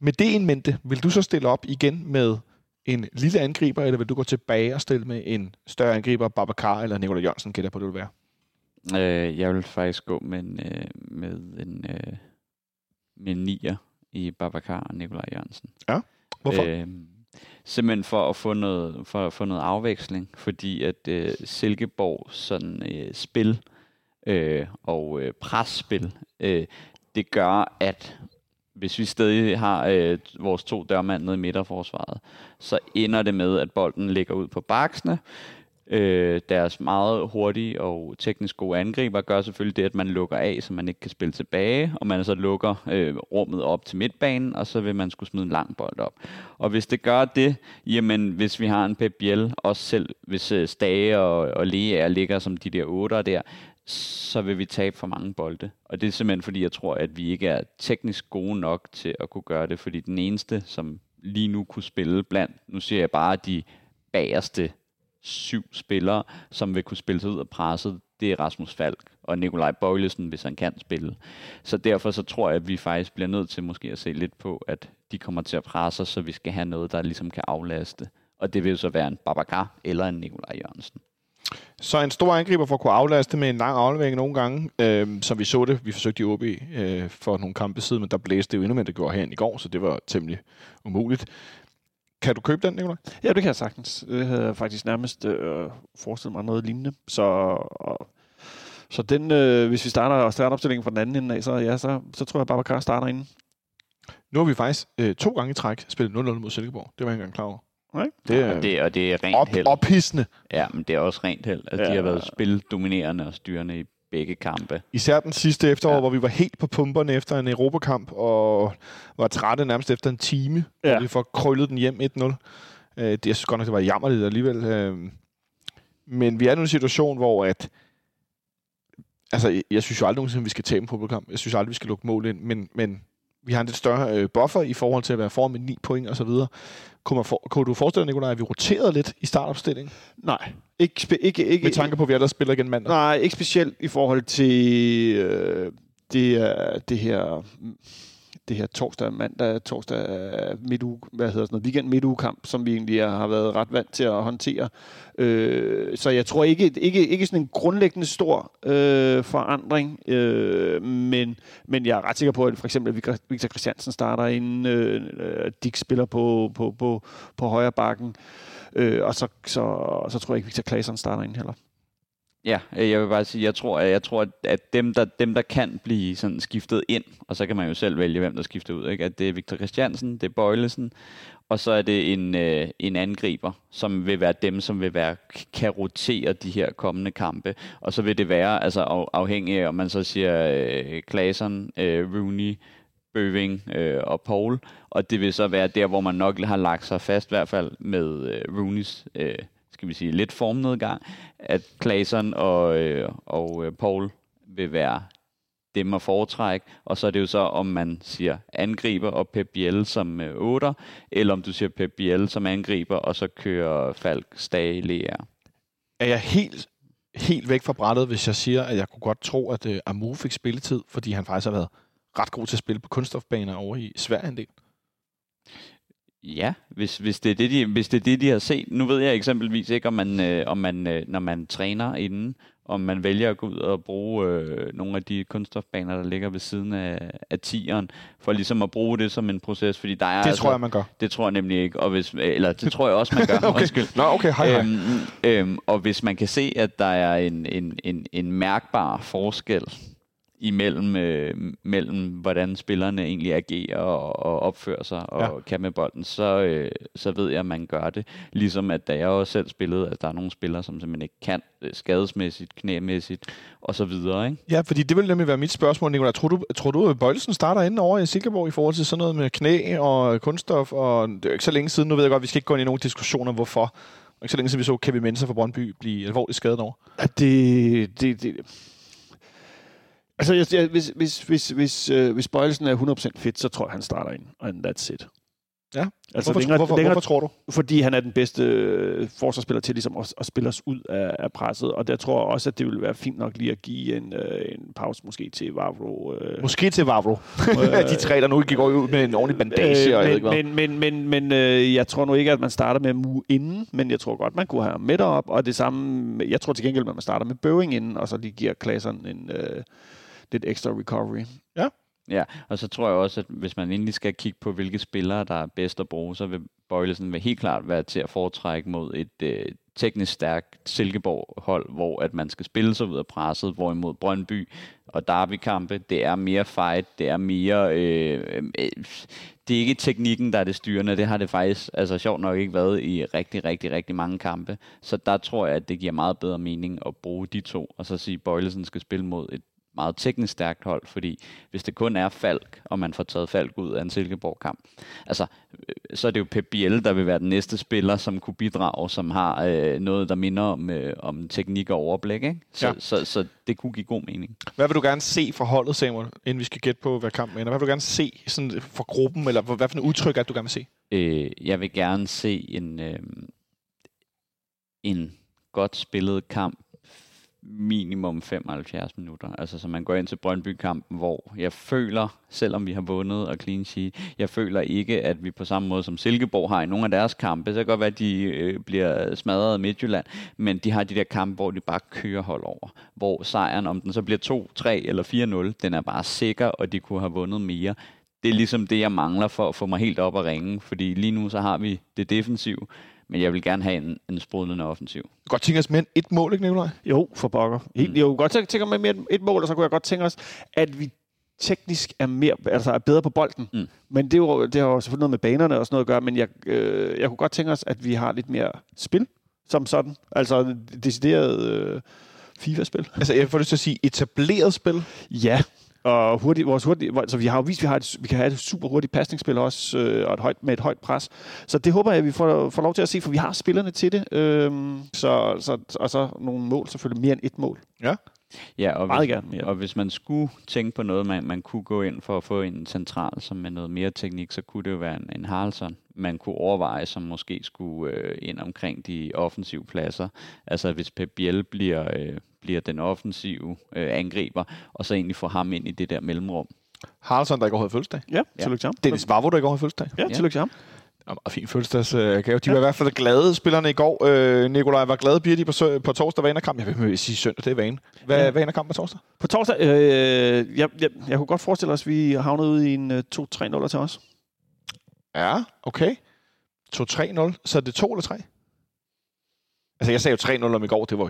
Med det en mente, vil du så stille op igen med en lille angriber, eller vil du gå tilbage og stille med en større angriber, Babacar eller Nikolaj Jørgensen, gætter på, det vil være? Øh, jeg vil faktisk gå med en, øh, med en, øh, med en nier i Babacar og Nikolaj Jørgensen. Hvorfor? Øh, simpelthen for at få noget, for at få noget afveksling, fordi at øh, Silkeborg sådan øh, spil øh, og øh, presspil, øh, det gør, at hvis vi stadig har øh, vores to dørmænd nede i midterforsvaret, så ender det med, at bolden ligger ud på baksene. Øh, deres meget hurtige og teknisk gode angriber gør selvfølgelig det, at man lukker af, så man ikke kan spille tilbage, og man så lukker øh, rummet op til midtbanen, og så vil man skulle smide en lang bold op. Og hvis det gør det, jamen hvis vi har en Pep Biel, også selv hvis øh, Stage og, og Lea ligger som de der otter der, så vil vi tabe for mange bolde. Og det er simpelthen fordi, jeg tror, at vi ikke er teknisk gode nok til at kunne gøre det, fordi den eneste, som lige nu kunne spille blandt, nu ser jeg bare de bagerste syv spillere, som vil kunne spille sig ud af presset, det er Rasmus Falk og Nikolaj Bøjlesen, hvis han kan spille. Så derfor så tror jeg, at vi faktisk bliver nødt til måske at se lidt på, at de kommer til at presse os, så vi skal have noget, der ligesom kan aflaste. Og det vil jo så være en Babacar eller en Nikolaj Jørgensen. Så en stor angriber for at kunne aflaste med en lang aflevering nogle gange, øh, som vi så det. Vi forsøgte i OB øh, for nogle kampe siden, men der blæste det jo endnu mere, det gjorde herinde i går, så det var temmelig umuligt. Kan du købe den, Nikolaj? Ja, det kan jeg sagtens. Det havde jeg faktisk nærmest øh, forestillet mig noget lignende. Så, og, så den, øh, hvis vi starter startopstillingen fra den anden ende af, så, ja, så, så tror jeg, at Babacar starter inden. Nu har vi faktisk øh, to gange i træk spillet 0-0 mod Silkeborg. Det var jeg ikke engang klar over. Nej. Det er Og det, og det er rent op, held. ophidsende. Ja, men det er også rent held. Altså, Ja. De har været spildominerende og styrende i begge kampe. Især den sidste efterår, ja. Ja. hvor vi var helt på pumperne efter en Europakamp, og var trætte nærmest efter en time, ja. Ja. hvor vi får krøllet den hjem 1-0. Øh, det, jeg synes godt nok, det var jammerligt alligevel. Øh, men vi er nu i en situation, hvor at, altså, jeg- jeg synes jo aldrig nogensinde, vi skal tabe en fodboldkamp. Jeg synes aldrig, vi skal lukke mål ind, men, men vi har en lidt større øh, buffer i forhold til at være foran med 9 point og så videre. Kunne, man for, kunne du forestille dig, Nicolaj, at vi roterede lidt i startopstillingen? Nej. Ikke, spe, ikke, ikke, Med tanke på, at vi ellers spiller igen mandag. Nej, ikke specielt i forhold til øh, det, øh, det her det her torsdag, mandag, torsdag øh, midtuge, hvad hedder sådan noget, weekend midtugekamp, som vi egentlig har været ret vant til at håndtere. Øh, så jeg tror ikke, ikke, ikke sådan en grundlæggende stor øh, forandring, øh, men, men jeg er ret sikker på, at for eksempel Victor Victor Christiansen starter inden øh, øh, Dick spiller på, på, på, på højre bakken, øh, og så, så, så tror jeg ikke, Victor Claesson starter inden heller. Ja, øh, jeg vil bare sige, jeg tror, at, jeg tror, at- dem der, dem, der kan blive sådan skiftet ind, og så kan man jo selv vælge, hvem der skifter ud, ikke? at det er Victor Christiansen, det er Bøjlesen, og så er det en, øh, en angriber, som vil være dem, som vil være, kan rotere de her kommende kampe. Og så vil det være, altså afhængig af, om man så siger øh, Klaasen, øh, Rooney, Bøving øh, og Paul, og det vil så være der, hvor man nok har lagt sig fast, i hvert fald med øh, Rooneys, øh, skal vi sige, lidt formnedgang, at Claesson og, øh, og øh, Paul vil være dem at foretrække, og så er det jo så, om man siger angriber og Pep Biel som øh, 8, eller om du siger Pep Biel som angriber, og så kører Falk Stage Lea. er jeg helt, helt væk fra brættet, hvis jeg siger, at jeg kunne godt tro, at øh, Amu fik spilletid, fordi han faktisk har været ret god til at spille på kunststofbaner over i Sverige en del. Ja, hvis, hvis, det er det, de, hvis det er det, de har set. Nu ved jeg eksempelvis ikke, om man, øh, om man øh, når man træner inden, om man vælger at gå ud og bruge øh, nogle af de kunststofbaner, der ligger ved siden af, af tieren, for ligesom at bruge det som en proces, fordi der er Det altså, tror jeg, man gør. Det tror jeg nemlig ikke, og hvis, eller det tror jeg også, man gør. Okay. Undskyld. Nå, okay, hej, hej. Øhm, øhm, og hvis man kan se, at der er en, en, en, en mærkbar forskel imellem øh, mellem, hvordan spillerne egentlig agerer og, og opfører sig og Ja. ja. kan med bolden, så, øh, så ved jeg, at man gør det. Ligesom at da jeg også selv spillede, at der er nogle spillere, som simpelthen ikke kan øh, skadesmæssigt, knæmæssigt og så videre. Ikke? Ja, fordi det vil nemlig være mit spørgsmål, Nicolaj. Tror du, tror du at Bøjlesen starter inde over i Silkeborg i forhold til sådan noget med knæ og kunststof? Og det er jo ikke så længe siden, nu ved jeg godt, vi skal ikke gå ind i nogle diskussioner, hvorfor. Og ikke så længe siden vi så Kevin Menser fra Brøndby blive alvorligt skadet over. At det, det, det, altså, jeg, jeg, hvis, hvis, hvis, hvis, øh, hvis Bøjelsen er 100% fit, så tror jeg, han starter ind, and that's it. Ja. Altså, hvorfor, længere, hvorfor, længere, hvorfor tror du? Fordi han er den bedste øh, forsvarsspiller til ligesom at, at spille os ud af, af presset, og der tror jeg også, at det ville være fint nok lige at give en, øh, en pause måske til Vavro. Øh, Måske til Vavro. de tre, der nu gik ud med en ordentlig bandage og jeg ved ikke hvad. men, men, men, men øh, jeg tror nu ikke, at man starter med Mu inden, men jeg tror godt, man kunne have med derop, og det samme, jeg tror til gengæld, at man starter med Bøving inden, og så lige giver Klaseren en øh, lidt ekstra recovery. Ja, og så tror jeg også, at hvis man endelig skal kigge på, hvilke spillere, der er bedst at bruge, så vil Bøjlesen vil helt klart være til at foretrække mod et øh, teknisk stærkt Silkeborg-hold, hvor at man skal spille sig ud af presset, hvorimod Brøndby og Derby-kampe, det er mere fight, det er mere... Øh, øh, det er ikke teknikken, der er det styrende, det har det faktisk, altså sjovt nok ikke været i rigtig, rigtig, rigtig mange kampe. Så der tror jeg, at det giver meget bedre mening at bruge de to, og så sige, at Bøjlesen skal spille mod et meget teknisk stærkt hold, fordi hvis det kun er Falk, og man får taget Falk ud af en Silkeborg-kamp, altså, øh, så er det jo Pep Biel, der vil være den næste spiller, som kunne bidrage, som har øh, noget, der minder om, øh, om teknik og overblik. Ikke? Så, Ja. ja. så, så det kunne give god mening. Hvad vil du gerne se fra holdet, Samuel, inden vi skal gætte på, hvad kampen ender? Hvad vil du gerne se sådan, fra gruppen, eller hvad for en udtryk er du gerne vil se? Øh, jeg vil gerne se en, øh, en godt spillet kamp minimum 75 minutter. Altså, så man går ind til Brøndby-kampen, hvor jeg føler, selvom vi har vundet og clean sheet, jeg føler ikke, at vi på samme måde som Silkeborg har i nogle af deres kampe, så kan det godt være, at de øh, bliver smadret af Midtjylland, men de har de der kampe, hvor de bare kører hold over. Hvor sejren, om den så bliver 2, 3 eller 4-0, den er bare sikker, og de kunne have vundet mere det er ligesom det, jeg mangler for at få mig helt op og ringe. Fordi lige nu så har vi det defensiv, men jeg vil gerne have en, en sprudlende offensiv. Godt tænke os med et mål, ikke Nikolaj? Jo, for pokker. Helt, Mm. Jeg kunne godt tænke, mig mere et, et mål, og så kunne jeg godt tænke os, at vi teknisk er, mere, altså er bedre på bolden. Mm. Men det, er jo, det har jo selvfølgelig noget med banerne og sådan noget at gøre, men jeg, øh, jeg kunne godt tænke os, at vi har lidt mere spil som sådan. Altså decideret øh, FIFA-spil. Altså, jeg får lyst til at sige etableret spil. Ja, og hurtigt, vores hurtige, hvor- så vi har jo vist, at vi, har et, vi kan have et super hurtigt pasningsspil også, øh, og et højt, med et højt pres. Så det håber jeg, at vi får, får lov til at se, for vi har spillerne til det. Øhm, så, så, og så nogle mål, selvfølgelig mere end et mål. Ja, og Meget hvis, gerne mere. Og hvis man skulle tænke på noget, man, man kunne gå ind for at få en central, som med noget mere teknik, så kunne det jo være en, en Haraldsson, man kunne overveje, som måske skulle øh, ind omkring de offensive pladser. Altså hvis Pep Biel bliver, øh, bliver den offensive øh, angriber, og så egentlig få ham ind i det der mellemrum. Haraldsson, der i går havde fødselsdag. Ja, ja. tillykke til ham. Dennis Vavro, der i går havde fødselsdag. Ja, Ja. tillykke til ham. Og fin fødselsdagsgave. De var i hvert fald glade, spillerne i går. Øh, Nikolaj var glade, bliver de på, sø- på torsdag var kamp. Jeg vil sige søndag, det er vane. Hvad, Ja. ja. kampen på torsdag? På torsdag, øh, jeg, jeg, jeg kunne godt forestille os, at vi havnede ud i en øh, 2-3-0 til os. Ja, okay. 2-3-0. Så er det 2 eller 3? Altså, jeg sagde jo 3-0 om i går, det var jo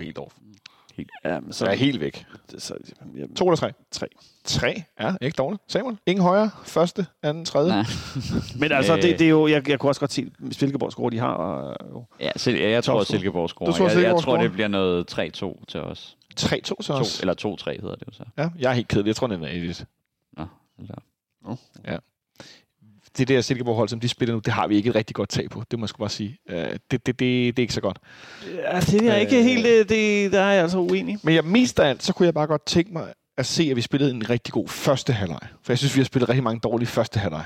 helt. Ja, men Så jeg er helt væk. så, jamen, 2 eller 3? Tre. 3? Ja, ikke dårligt. Samuel? Ingen højere? Første, anden, tredje? Nej. Men altså, Øh. det, det er jo, jeg, jeg kunne også godt se, Silkeborgs score, de har. Og, jo. Ja, så, jeg, jeg tror, at score. Silkeborg Du scorer. tror, Jeg, jeg Silkeborg tror, det bliver noget 3-2 til os. 3-2 så To, også. eller 2-3 hedder det jo så. Ja, jeg er helt kedelig. Jeg tror, den er 1 Nå, så. Det der Silkeborg-hold, som de spiller nu, det har vi ikke et rigtig godt tag på. Det må jeg sgu bare sige. Uh, det, det, det, det er ikke så godt. Ja, det er jeg ikke helt, øh, det, der er jeg altså uenig. Men jeg mest af alt, så kunne jeg bare godt tænke mig at se, at vi spillede en rigtig god første halvleg. For jeg synes, vi har spillet rigtig mange dårlige første halvleg.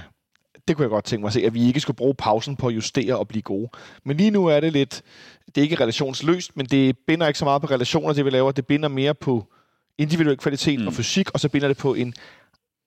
Det kunne jeg godt tænke mig at se, at vi ikke skulle bruge pausen på at justere og blive gode. Men lige nu er det lidt, det er ikke relationsløst, men det binder ikke så meget på relationer, det vi laver. Det binder mere på individuel kvalitet. Mm. og fysik, og så binder det på en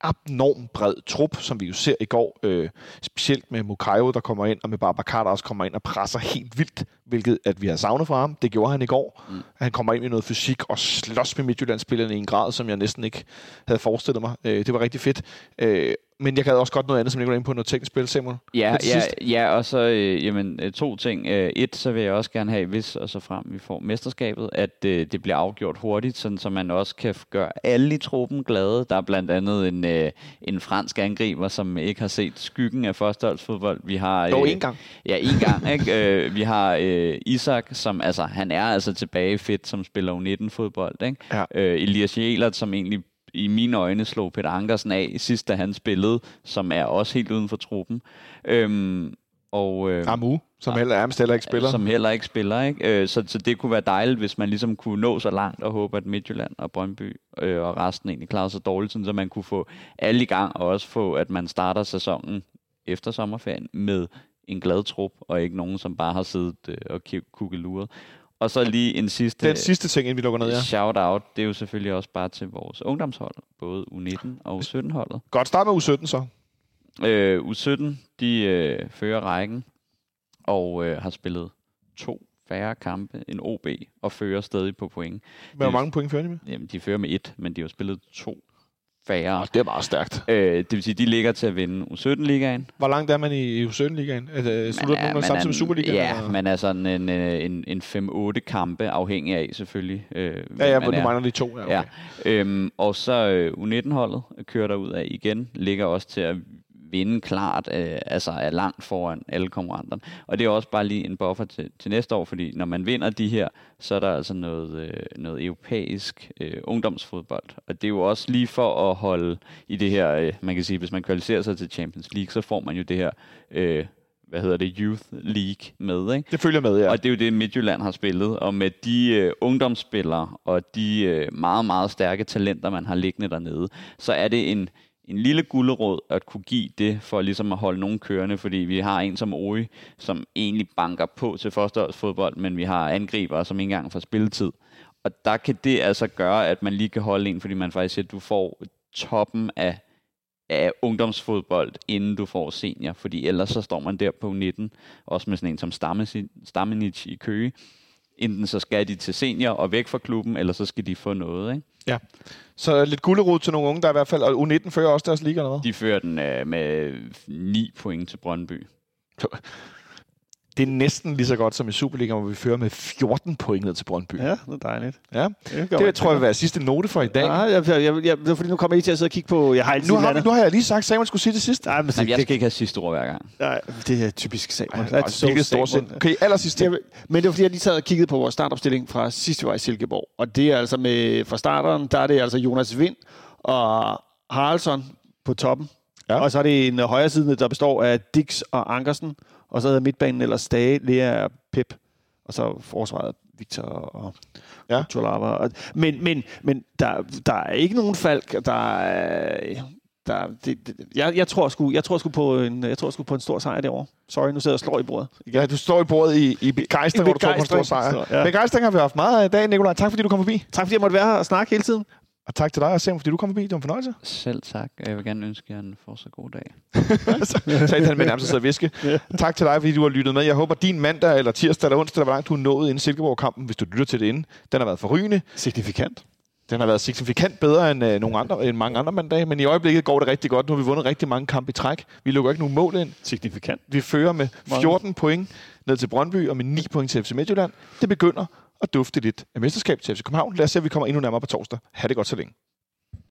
abnorm bred trup, som vi jo ser i går, øh, specielt med Mukayo, der kommer ind, og med Babacar, der også kommer ind og presser helt vildt, hvilket at vi har savnet fra ham. Det gjorde han i går. Mm. Han kommer ind med noget fysik og slås med Midtjyllandsspillerne i en grad, som jeg næsten ikke havde forestillet mig. Øh, det var rigtig fedt. Øh, men jeg havde også godt noget andet, som jeg går ind på noget teknisk spil, Samuel. Ja, ja, ja, og så øh, jamen, øh, to ting. Øh, et, så vil jeg også gerne have, hvis og så frem vi får mesterskabet, at øh, det bliver afgjort hurtigt, sådan, så man også kan gøre alle i truppen glade. Der er blandt andet en, øh, en fransk angriber, som ikke har set skyggen af førsteholdsfodbold. Vi har, Dog øh, en gang. Ja, en gang. Ikke? Øh, vi har øh, Isak, som altså, han er altså tilbage fedt, som spiller U19-fodbold. Ikke? Ja. Øh, Elias Jelert, som egentlig i mine øjne slog Peter Ankersen af sidst, da han spillede, som er også helt uden for truppen. Øhm, og, øh, Amu, som heller er heller ikke spiller. Som heller ikke spiller. Ikke? Øh, så, så det kunne være dejligt, hvis man ligesom kunne nå så langt og håbe, at Midtjylland og Brøndby øh, og resten egentlig klarede sig dårligt, sådan, så man kunne få alle i gang, og også få, at man starter sæsonen efter sommerferien med en glad trup, og ikke nogen, som bare har siddet øh, og kukkeluret. Og så lige en sidste, Den sidste ting, inden vi lukker ned, ja. shout-out, det er jo selvfølgelig også bare til vores ungdomshold, både U19 og U17-holdet. Godt, start med U17 så. Øh, U17, de øh, fører rækken og øh, har spillet to færre kampe end OB og fører stadig på point. Hvor mange point fører de med? Jamen, de fører med et, men de har spillet to færre. Oh, det er meget stærkt. Øh, det vil sige, de ligger til at vinde U17-ligaen. Hvor langt er man i U17-ligaen? Er det, slutter Man er- nogen man samtidig med Superligaen? Ja, eller? man er sådan en, øh, en, en 5-8 kampe, afhængig af selvfølgelig. Øh, ja, ja, hvor du er. mangler de to. Ja, okay. Ja. Øhm, og så øh, U19-holdet kører der ud af igen, ligger også til at vinde klart, øh, altså er langt foran alle konkurrenterne. Og det er også bare lige en buffer til, til næste år, fordi når man vinder de her, så er der altså noget, øh, noget europæisk øh, ungdomsfodbold. Og det er jo også lige for at holde i det her, øh, man kan sige, hvis man kvalificerer sig til Champions League, så får man jo det her, øh, hvad hedder det, Youth League med, ikke? Det følger med, ja. Og det er jo det, Midtjylland har spillet. Og med de øh, ungdomsspillere og de øh, meget, meget stærke talenter, man har liggende dernede, så er det en, en lille gulderåd at kunne give det, for ligesom at holde nogen kørende, fordi vi har en som Ori, som egentlig banker på til førsteårsfodbold, men vi har angribere, som ikke engang får spilletid. Og der kan det altså gøre, at man lige kan holde en, fordi man faktisk siger, at du får toppen af, af ungdomsfodbold, inden du får senior, fordi ellers så står man der på 19, også med sådan en som Stammenic i Køge. Enten så skal de til senior og væk fra klubben, eller så skal de få noget, ikke? ja. Så lidt gulderod til nogle unge, der i hvert fald... Og U19 fører også deres liga, eller hvad? De fører den øh, med 9 point til Brøndby. Det er næsten lige så godt som i Superligaen, hvor vi fører med 14 point ned til Brøndby. Ja, det er dejligt. ja. Det, Det tror jeg vil være sidste note for i dag. Ja, jeg, jeg, jeg, jeg, det er fordi nu kommer I til at sidde og kigge på... Jeg har Nu har, nu har jeg lige sagt, at Samuel skulle sige det sidste. Nej, men Jamen, jeg det, skal ikke have sidste ord hver gang. nej, det er typisk Samuel. Ej, That's så virkelig stor sind. Okay, allersidst. Det er- Men det var fordi, jeg lige sad og kiggede på vores startopstilling fra sidste år i Silkeborg. Og det er altså med, fra starteren, der er det altså Jonas Vind og Haraldsson på toppen. Ja. Ja. Og så er det en højre side, der består af Dix og Ankersen. Og så er midtbanen eller Stage, Lea og Pep. Og så forsvaret Victor og Ja. ja. Tolava. Og- Men, men, men der, der er ikke nogen falk, der er... Der, det, det, jeg, jeg, tror sgu, jeg tror sgu på en, jeg tror sgu på en stor sejr derovre. Sorry, nu sidder jeg og slår i bordet. Ja, du står i bordet i, i begejstring, hvor du tror på en stor sejr. så, ja. Begejstring har vi haft meget af i dag, Nikolaj. Tak fordi du kom forbi. Tak fordi jeg måtte være her og snakke hele tiden. Og tak til dig, og Samuel, fordi du kom forbi. Det var en fornøjelse. Selv tak, jeg vil gerne ønske jer en fortsat god dag. Så sagde han med nærmest at sidde viske. Tak til dig, fordi du har lyttet med. Jeg håber, din mandag, eller tirsdag, eller onsdag, eller hvor langt du er nået inden Silkeborg-kampen, hvis du lytter til det inden, den har været forrygende. Signifikant. Den har været signifikant bedre end, øh, nogle andre, end mange andre mandage, men i øjeblikket går det rigtig godt. Nu har vi vundet rigtig mange kampe i træk. Vi lukker ikke nogen mål ind. Signifikant. Vi fører med 14 point ned til Brøndby og med 9 point til FC Midtjylland. Det begynder at dufte lidt af mesterskab til FC København. Lad os se, at vi kommer endnu nærmere på torsdag. Ha' det godt så længe.